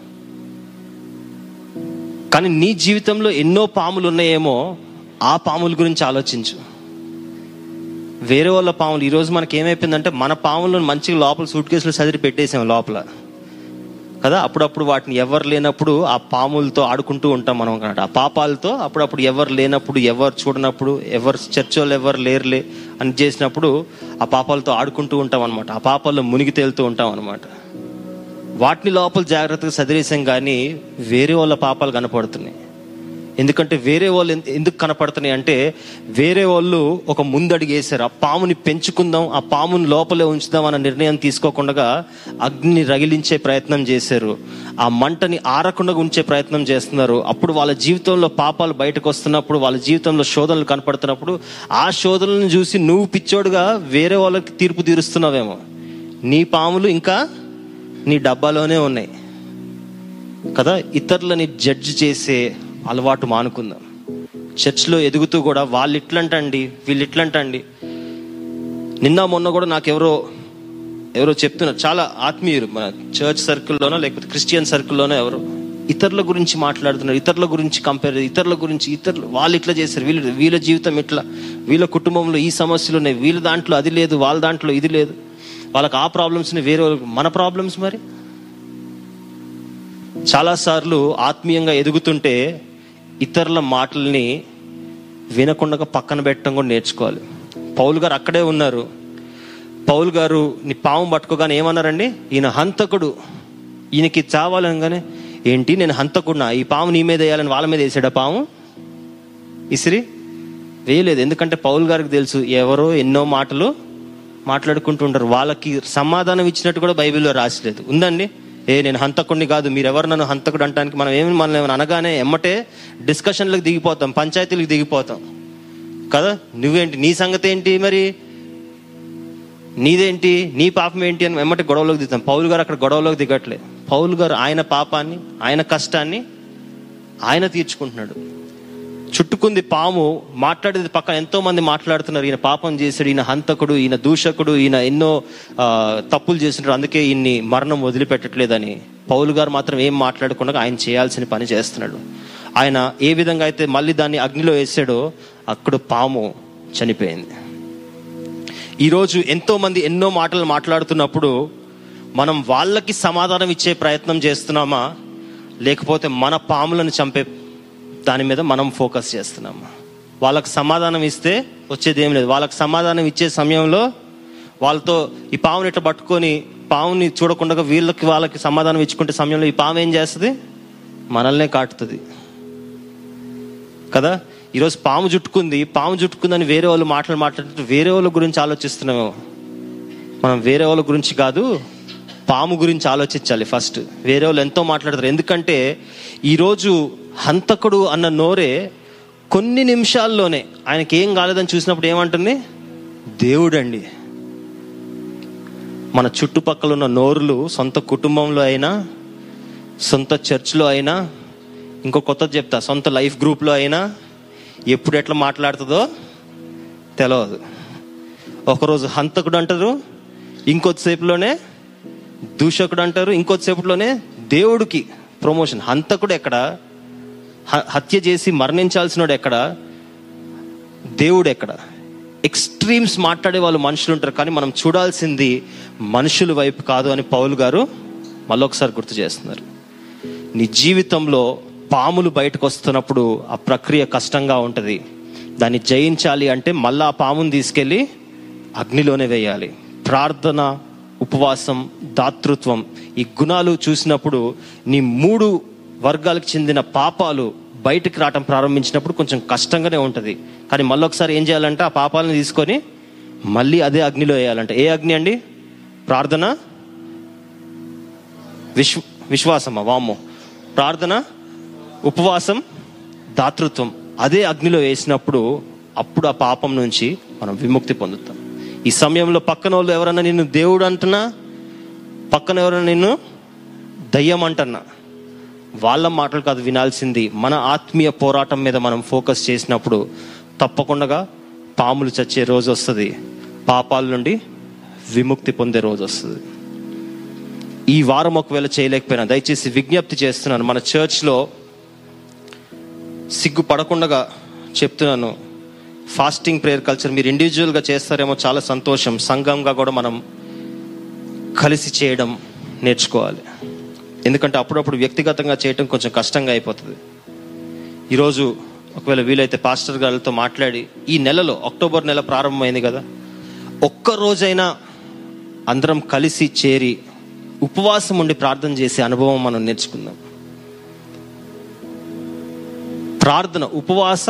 కానీ నీ జీవితంలో ఎన్నో పాములు ఉన్నాయేమో ఆ పాముల గురించి ఆలోచించు. వేరే వాళ్ళ పాములు. ఈరోజు మనకి ఏమైపోయిందంటే మన పాములను మంచిగా లోపల సూట్ కేసులు సదిరి పెట్టేసాం లోపల. కదా? అప్పుడప్పుడు వాటిని ఎవరు లేనప్పుడు ఆ పాములతో ఆడుకుంటూ ఉంటాం మనం అనమాట ఆ పాపాలతో అప్పుడప్పుడు ఎవరు లేనప్పుడు ఎవరు చూడనప్పుడు ఎవరు చర్చ్ వాళ్ళు ఎవరు లేరులే అని చేసినప్పుడు ఆ పాపాలతో ఆడుకుంటూ ఉంటాం అనమాట ఆ పాపాల్లో మునిగి తేలుతూ ఉంటాం అనమాట వాటిని లోపల జాగ్రత్తగా సదిరేసాం కానీ వేరే వాళ్ళ పాపాలు కనపడుతున్నాయి. ఎందుకంటే వేరే వాళ్ళు ఎందు- ఎందుకు కనపడుతున్నాయి అంటే వేరే వాళ్ళు ఒక ముందడుగు వేశారు. ఆ పాముని పెంచుకుందాం ఆ పాముని లోపలే ఉంచుదాం అన్న నిర్ణయం తీసుకోకుండా అగ్నిని రగిలించే ప్రయత్నం చేశారు. ఆ మంటని ఆరకుండా ఉంచే ప్రయత్నం చేస్తున్నారు. అప్పుడు వాళ్ళ జీవితంలో పాపాలు బయటకు వస్తున్నప్పుడు వాళ్ళ జీవితంలో శోధనలు కనపడుతున్నప్పుడు ఆ శోధనలను చూసి నువ్వు పిచ్చోడుగా వేరే వాళ్ళకి తీర్పు తీరుస్తున్నావేమో. నీ పాములు ఇంకా నీ డబ్బాలోనే ఉన్నాయి. కదా? ఇతరులని జడ్జ్ చేసే అలవాటు మానుకుందాం. చర్చ్లో ఎదుగుతూ కూడా వాళ్ళు ఇట్లంటండి వీళ్ళు ఇట్లంటండి నిన్న మొన్న కూడా నాకు ఎవరో ఎవరో చెప్తున్నారు. చాలా ఆత్మీయులు మన చర్చ్ సర్కిల్లోనో లేకపోతే క్రిస్టియన్ సర్కిల్లోనో ఎవరో ఇతరుల గురించి మాట్లాడుతున్నారు. ఇతరుల గురించి కంపేర్ ఇతరుల గురించి ఇతరులు వాళ్ళు ఇట్లా చేశారు. వీళ్ళు వీళ్ళ జీవితం ఇట్లా. వీళ్ళ కుటుంబంలో ఈ సమస్యలు ఉన్నాయి. వీళ్ళ దాంట్లో అది లేదు వాళ్ళ దాంట్లో ఇది లేదు. వాళ్ళకి ఆ ప్రాబ్లమ్స్ని వేరే వాళ్ళకి మన ప్రాబ్లమ్స్ మరి? చాలాసార్లు ఆత్మీయంగా ఎదుగుతుంటే ఇతరుల మాటల్ని వినకుండా పక్కన పెట్టడం కూడా నేర్చుకోవాలి. పౌలు గారు అక్కడే ఉన్నారు. పౌలు గారు నీ పాము పట్టుకోగానే ఏమన్నారండి? ఈయన హంతకుడు. ఈయనకి చావాలనగానే ఏంటి నేను హంతకుడినా? ఈ పాము నీ మీద వేయాలని వాళ్ళ మీద వేసాడా పాము? ఇసిరి. వేయలేదు. ఎందుకంటే పౌల్ గారికి తెలుసు ఎవరో ఎన్నో మాటలు మాట్లాడుకుంటూ ఉంటారు. వాళ్ళకి సమాధానం ఇచ్చినట్టు కూడా బైబిల్లో రాసలేదు ఉందండి? ఏ నేను హంతకుడిని కాదు మీరెవరు నన్ను హంతకుడు అంటానికి మనం ఏమి మనం ఏమైనా అనగానే ఎమ్మటే డిస్కషన్లకు దిగిపోతాం పంచాయతీలకు దిగిపోతాం. కదా? నువ్వేంటి? నీ సంగతి ఏంటి మరి? నీదేంటి? నీ పాపం ఏంటి అని వెమ్మటి గొడవలోకి దిగుతాం. పౌలు గారు అక్కడ గొడవలోకి దిగట్లే. పౌలు గారు ఆయన పాపాన్ని ఆయన కష్టాన్ని ఆయన తీర్చుకుంటున్నాడు. చుట్టుకుంది పాము మాట్లాడేది పక్కన ఎంతో మంది మాట్లాడుతున్నారు. ఈయన పాపం చేశాడు ఈయన హంతకుడు ఈయన దూషకుడు ఈయన ఎన్నో తప్పులు చేసినారు అందుకే ఈయన్ని మరణం వదిలిపెట్టట్లేదని పౌలు గారు మాత్రం ఏం మాట్లాడకుండా ఆయన చేయాల్సిన పని చేస్తున్నాడు. ఆయన ఏ విధంగా అయితే మళ్ళీ దాన్ని అగ్నిలో వేసాడో అక్కడ పాము చనిపోయింది. ఈరోజు ఎంతో మంది ఎన్నో మాటలు మాట్లాడుతున్నప్పుడు మనం వాళ్ళకి సమాధానం ఇచ్చే ప్రయత్నం చేస్తున్నామా? లేకపోతే మన పాములను చంపే దాని మీద మనం ఫోకస్ చేస్తున్నాము వాళ్ళకి సమాధానం ఇస్తే వచ్చేది ఏం లేదు. వాళ్ళకి సమాధానం ఇచ్చే సమయంలో వాళ్ళతో ఈ పాముని ఇట్లా పట్టుకొని పాముని చూడకుండా వీళ్ళకి వాళ్ళకి సమాధానం ఇచ్చుకుంటే సమయంలో ఈ పాము ఏం చేస్తుంది? మనల్నే కాటుతుంది. కదా? ఈరోజు పాము చుట్టుకుంది పాము చుట్టుకుందని వేరే వాళ్ళు మాటలు మాట్లాడుతుంటే వేరే వాళ్ళ గురించి ఆలోచిస్తున్నామేమో. మనం వేరే వాళ్ళ గురించి కాదు పాము గురించి ఆలోచించాలి ఫస్ట్. వేరే వాళ్ళు ఎంతో మాట్లాడతారు. ఎందుకంటే ఈరోజు హంతకుడు అన్న నోరే కొన్ని నిమిషాల్లోనే ఆయనకి ఏం కాలేదని చూసినప్పుడు ఏమంటుంది? దేవుడండి. మన చుట్టుపక్కల ఉన్న నోరులు సొంత కుటుంబంలో అయినా సొంత చర్చ్లో అయినా ఇంకో కొత్త చెప్తా సొంత లైఫ్ గ్రూప్లో అయినా ఎప్పుడు ఎట్లా మాట్లాడుతుందో తెలియదు ఒకరోజు హంతకుడు అంటారు ఇంకొద్దిసేపులోనే దూషకుడు అంటారు ఇంకొద్దిసేపులోనే దేవుడికి ప్రమోషన్ హంతకుడు ఎక్కడ? హ- హత్య చేసి మరణించాల్సినోడు ఎక్కడ? దేవుడు ఎక్కడ? ఎక్స్ట్రీమ్స్ మాట్లాడే వాళ్ళు మనుషులు ఉంటారు కానీ మనం చూడాల్సింది మనుషుల వైపు కాదు అని పౌలు గారు మళ్ళొకసారి గుర్తు చేస్తున్నారు. నీ జీవితంలో పాములు బయటకు వస్తున్నప్పుడు ఆ ప్రక్రియ కష్టంగా ఉంటుంది. దాన్ని జయించాలి అంటే మళ్ళా ఆ పాముని తీసుకెళ్ళి అగ్నిలోనే వేయాలి. ప్రార్థన ఉపవాసం దాతృత్వం ఈ గుణాలు చూసినప్పుడు నీ మూడు వర్గాలకు చెందిన పాపాలు బయటకు రావటం ప్రారంభించినప్పుడు కొంచెం కష్టంగానే ఉంటుంది. కానీ మళ్ళొకసారి ఏం చేయాలంటే ఆ పాపాలను తీసుకొని మళ్ళీ అదే అగ్నిలో వేయాలంటే. ఏ అగ్ని అండి? ప్రార్థన విశ్వ విశ్వాసమా? వామ్మో. ప్రార్థన ఉపవాసం దాతృత్వం అదే అగ్నిలో వేసినప్పుడు అప్పుడు ఆ పాపం నుంచి మనం విముక్తి పొందుతాం. ఈ సమయంలో పక్కన వాళ్ళు ఎవరన్నా నిన్ను దేవుడు అంటున్నా? పక్కన ఎవరన్నా నిన్ను దయ్యం అంటున్నా? వాళ్ళ మాటలు కాదు వినాల్సింది మన ఆత్మీయ పోరాటం మీద మనం ఫోకస్ చేసినప్పుడు తప్పకుండా పాములు చచ్చే రోజు వస్తుంది. పాపాల నుండి విముక్తి పొందే రోజు వస్తుంది. ఈ వారం ఒకవేళ చేయలేకపోయినా దయచేసి విజ్ఞప్తి చేస్తున్నాను మన చర్చ్లో సిగ్గు పడకుండా చెప్తున్నాను ఫాస్టింగ్ ప్రేయర్ కల్చర్ మీరు ఇండివిజువల్గా చేస్తారేమో చాలా సంతోషం. సంఘంగా కూడా మనం కలిసి చేయడం నేర్చుకోవాలి. ఎందుకంటే అప్పుడప్పుడు వ్యక్తిగతంగా చేయటం కొంచెం కష్టంగా అయిపోతుంది. ఈరోజు ఒకవేళ వీలైతే పాస్టర్ గారితో మాట్లాడి ఈ నెలలో అక్టోబర్ నెల ప్రారంభమైంది కదా ఒక్క రోజైనా అందరం కలిసి చేరి ఉపవాసం ఉండి ప్రార్థన చేసే అనుభవం మనం నేర్చుకుందాం. ప్రార్థన ఉపవాస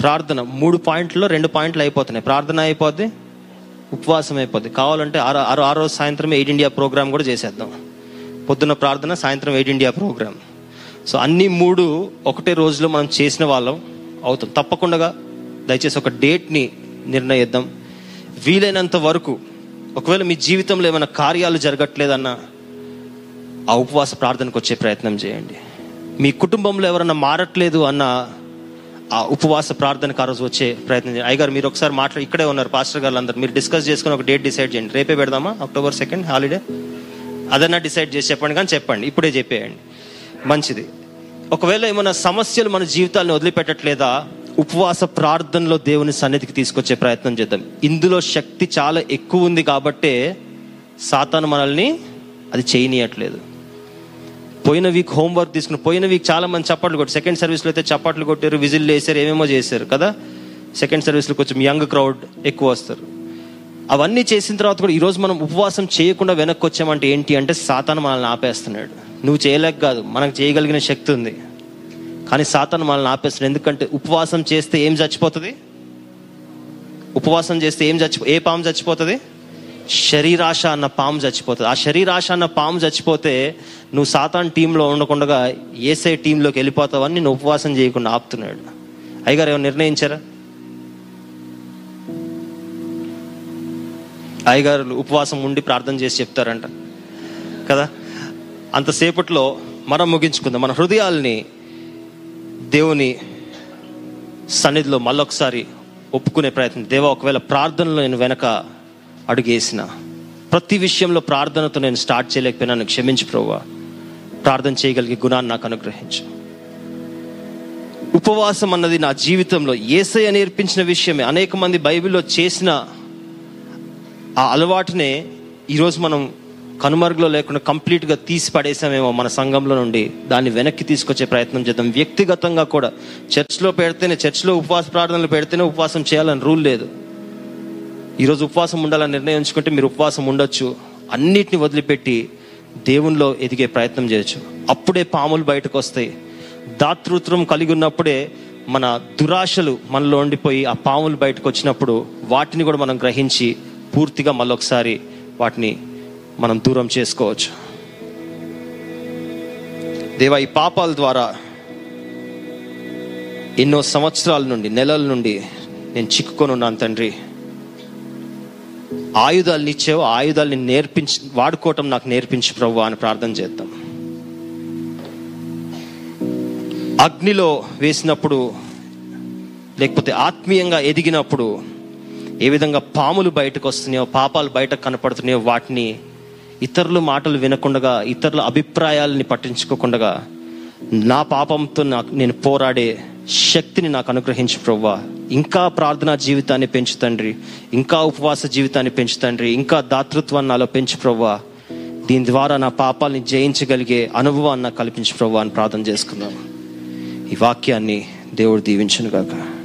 ప్రార్థన. మూడు పాయింట్లో రెండు పాయింట్లు అయిపోతున్నాయి. ప్రార్థన అయిపోద్ది ఉపవాసం అయిపోద్ది. కావాలంటే ఆరో ఆరో ఆ రోజు సాయంత్రం ఎయిట్ ఇండియా ప్రోగ్రామ్ కూడా చేసేద్దాం. పొద్దున్న ప్రార్థన సాయంత్రం ఎయిట్ ఇండియా ప్రోగ్రామ్ సో అన్ని మూడు ఒకటే రోజులో మనం చేసిన వాళ్ళం అవుతాం. తప్పకుండా దయచేసి ఒక డేట్ని నిర్ణయిద్దాం. వీలైనంత వరకు ఒకవేళ మీ జీవితంలో ఏమైనా కార్యాలు జరగట్లేదన్నా ఆ ఉపవాస ప్రార్థనకు వచ్చే ప్రయత్నం చేయండి. మీ కుటుంబంలో ఎవరన్నా మారట్లేదు అన్న ఆ ఉపవాస ప్రార్థనకు ఆ రోజు వచ్చే ప్రయత్నం చేయండి. అయ్యగారు మీరు ఒకసారి మాట్లాడి ఇక్కడే ఉన్నారు పాస్టర్ గారు అందరు మీరు డిస్కస్ చేసుకుని ఒక డేట్ డిసైడ్ చేయండి. రేపే పెడదామా? October second holiday? అదన్నా డిసైడ్ చేసి చెప్పండి కానీ చెప్పండి. ఇప్పుడే చెప్పేయండి. మంచిది. ఒకవేళ ఏమైనా సమస్యలు మన జీవితాలను వదిలిపెట్టట్లేదా? ఉపవాస ప్రార్థనలో దేవుని సన్నిధికి తీసుకొచ్చే ప్రయత్నం చేద్దాం. ఇందులో శక్తి చాలా ఎక్కువ ఉంది కాబట్టే సాతాను మనల్ని అది చేయనీయట్లేదు. పోయిన వీక్ హోంవర్క్ తీసుకుని పోయిన వీక్ చాలా మంది చప్పట్లు కొట్టి సెకండ్ సర్వీస్లో అయితే చప్పట్లు కొట్టారు విజిల్ వేసారు ఏమేమో చేశారు కదా? సెకండ్ సర్వీస్లో కొంచెం యంగ్ క్రౌడ్ ఎక్కువ వస్తారు. అవన్నీ చేసిన తర్వాత కూడా ఈరోజు మనం ఉపవాసం చేయకుండా వెనక్కి వచ్చామంటే ఏంటి అంటే సాతాను మనల్ని ఆపేస్తున్నాడు. నువ్వు చేయలేక కాదు మనకు చేయగలిగిన శక్తి ఉంది. కానీ సాతాను మనల్ని ఆపేస్తున్నాడు. ఎందుకంటే ఉపవాసం చేస్తే ఏం చచ్చిపోతుంది? ఉపవాసం చేస్తే ఏం చచ్చిపో ఏ పాము చచ్చిపోతుంది? శరీరాశ అన్న పాము చచ్చిపోతుంది. ఆ శరీరాశ అన్న పాము చచ్చిపోతే నువ్వు సాతాన్ టీంలో ఉండకుండా ఏసై టీంలోకి వెళ్ళిపోతావని నేను ఉపవాసం చేయకుండా ఆపుతున్నాడు. అయ్యగారు ఏమైనా నిర్ణయించారా? అయ్యగారు ఉపవాసం ఉండి ప్రార్థన చేసి చెప్తారంట. కదా? అంతసేపట్లో మనం ముగించుకుందాం. మన హృదయాల్ని దేవుని సన్నిధిలో మళ్ళొకసారి ఒప్పుకునే ప్రయత్నం. దేవా ఒకవేళ ప్రార్థనలో నేను వెనక అడుగేసిన. ప్రతి విషయంలో ప్రార్థనతో నేను స్టార్ట్ చేయలేకపోయినాను క్షమించి క్షమించు ప్రార్థన చేయగలిగే గుణాన్ని నాకు అనుగ్రహించు. ఉపవాసం అన్నది నా జీవితంలో ఏసయ నేర్పించిన విషయమే. అనేక మంది బైబిల్లో చేసిన ఆ అలవాటునే ఈరోజు మనం కనుమరుగులో లేకుండా కంప్లీట్గా తీసి పడేసామేమో మన సంఘంలో నుండి. దాన్ని వెనక్కి తీసుకొచ్చే ప్రయత్నం చేద్దాం. వ్యక్తిగతంగా కూడా చర్చ్లో పెడితేనే చర్చ్లో ఉపవాస ప్రార్థనలు పెడితేనే ఉపవాసం చేయాలని రూల్ లేదు. ఈరోజు ఉపవాసం ఉండాలని నిర్ణయించుకుంటే మీరు ఉపవాసం ఉండొచ్చు. అన్నిటిని వదిలిపెట్టి దేవునిలో ఎదిగే ప్రయత్నం చేయొచ్చు. అప్పుడే పాములు బయటకు వస్తాయి. దాతృత్వం కలిగి ఉన్నప్పుడే మన దురాశలు మనలో ఉండిపోయి ఆ పాములు బయటకు వచ్చినప్పుడు వాటిని కూడా మనం గ్రహించి పూర్తిగా మళ్ళొకసారి వాటిని మనం దూరం చేసుకోవచ్చు. దేవ ఈ పాపాల ద్వారా ఎన్నో సంవత్సరాల నుండి నెలల నుండి నేను చిక్కుకొని ఉన్నాను తండ్రి. ఆయుధాలను ఇచ్చావు ఆయుధాలని నేర్పించి వాడుకోవటం నాకు నేర్పించు ప్రభు అని ప్రార్థన చేద్దాం. అగ్నిలో వేసినప్పుడు లేకపోతే ఆత్మీయంగా ఎదిగినప్పుడు ఏ విధంగా పాములు బయటకు వస్తున్నాయో పాపాలు బయట కనపడుతున్నాయో వాటిని ఇతరుల మాటలు వినకుండా ఇతరుల అభిప్రాయాలని పట్టించుకోకుండా నా పాపంతో నాకు నేను పోరాడే శక్తిని నాకు అనుగ్రహించు ప్రవ్వా. ఇంకా ప్రార్థనా జీవితాన్ని పెంచు తండ్రి. ఇంకా ఉపవాస జీవితాన్ని పెంచు తండ్రి. ఇంకా దాతృత్వాన్ని నాలో పెంచు ప్రవ్వా. దీని ద్వారా నా పాపాలని జయించగలిగే అనుభవాన్ని నాకు కల్పించు ప్రవ్వా అని ప్రార్థన చేసుకుందాం. ఈ వాక్యాన్ని దేవుడు దీవించను కాక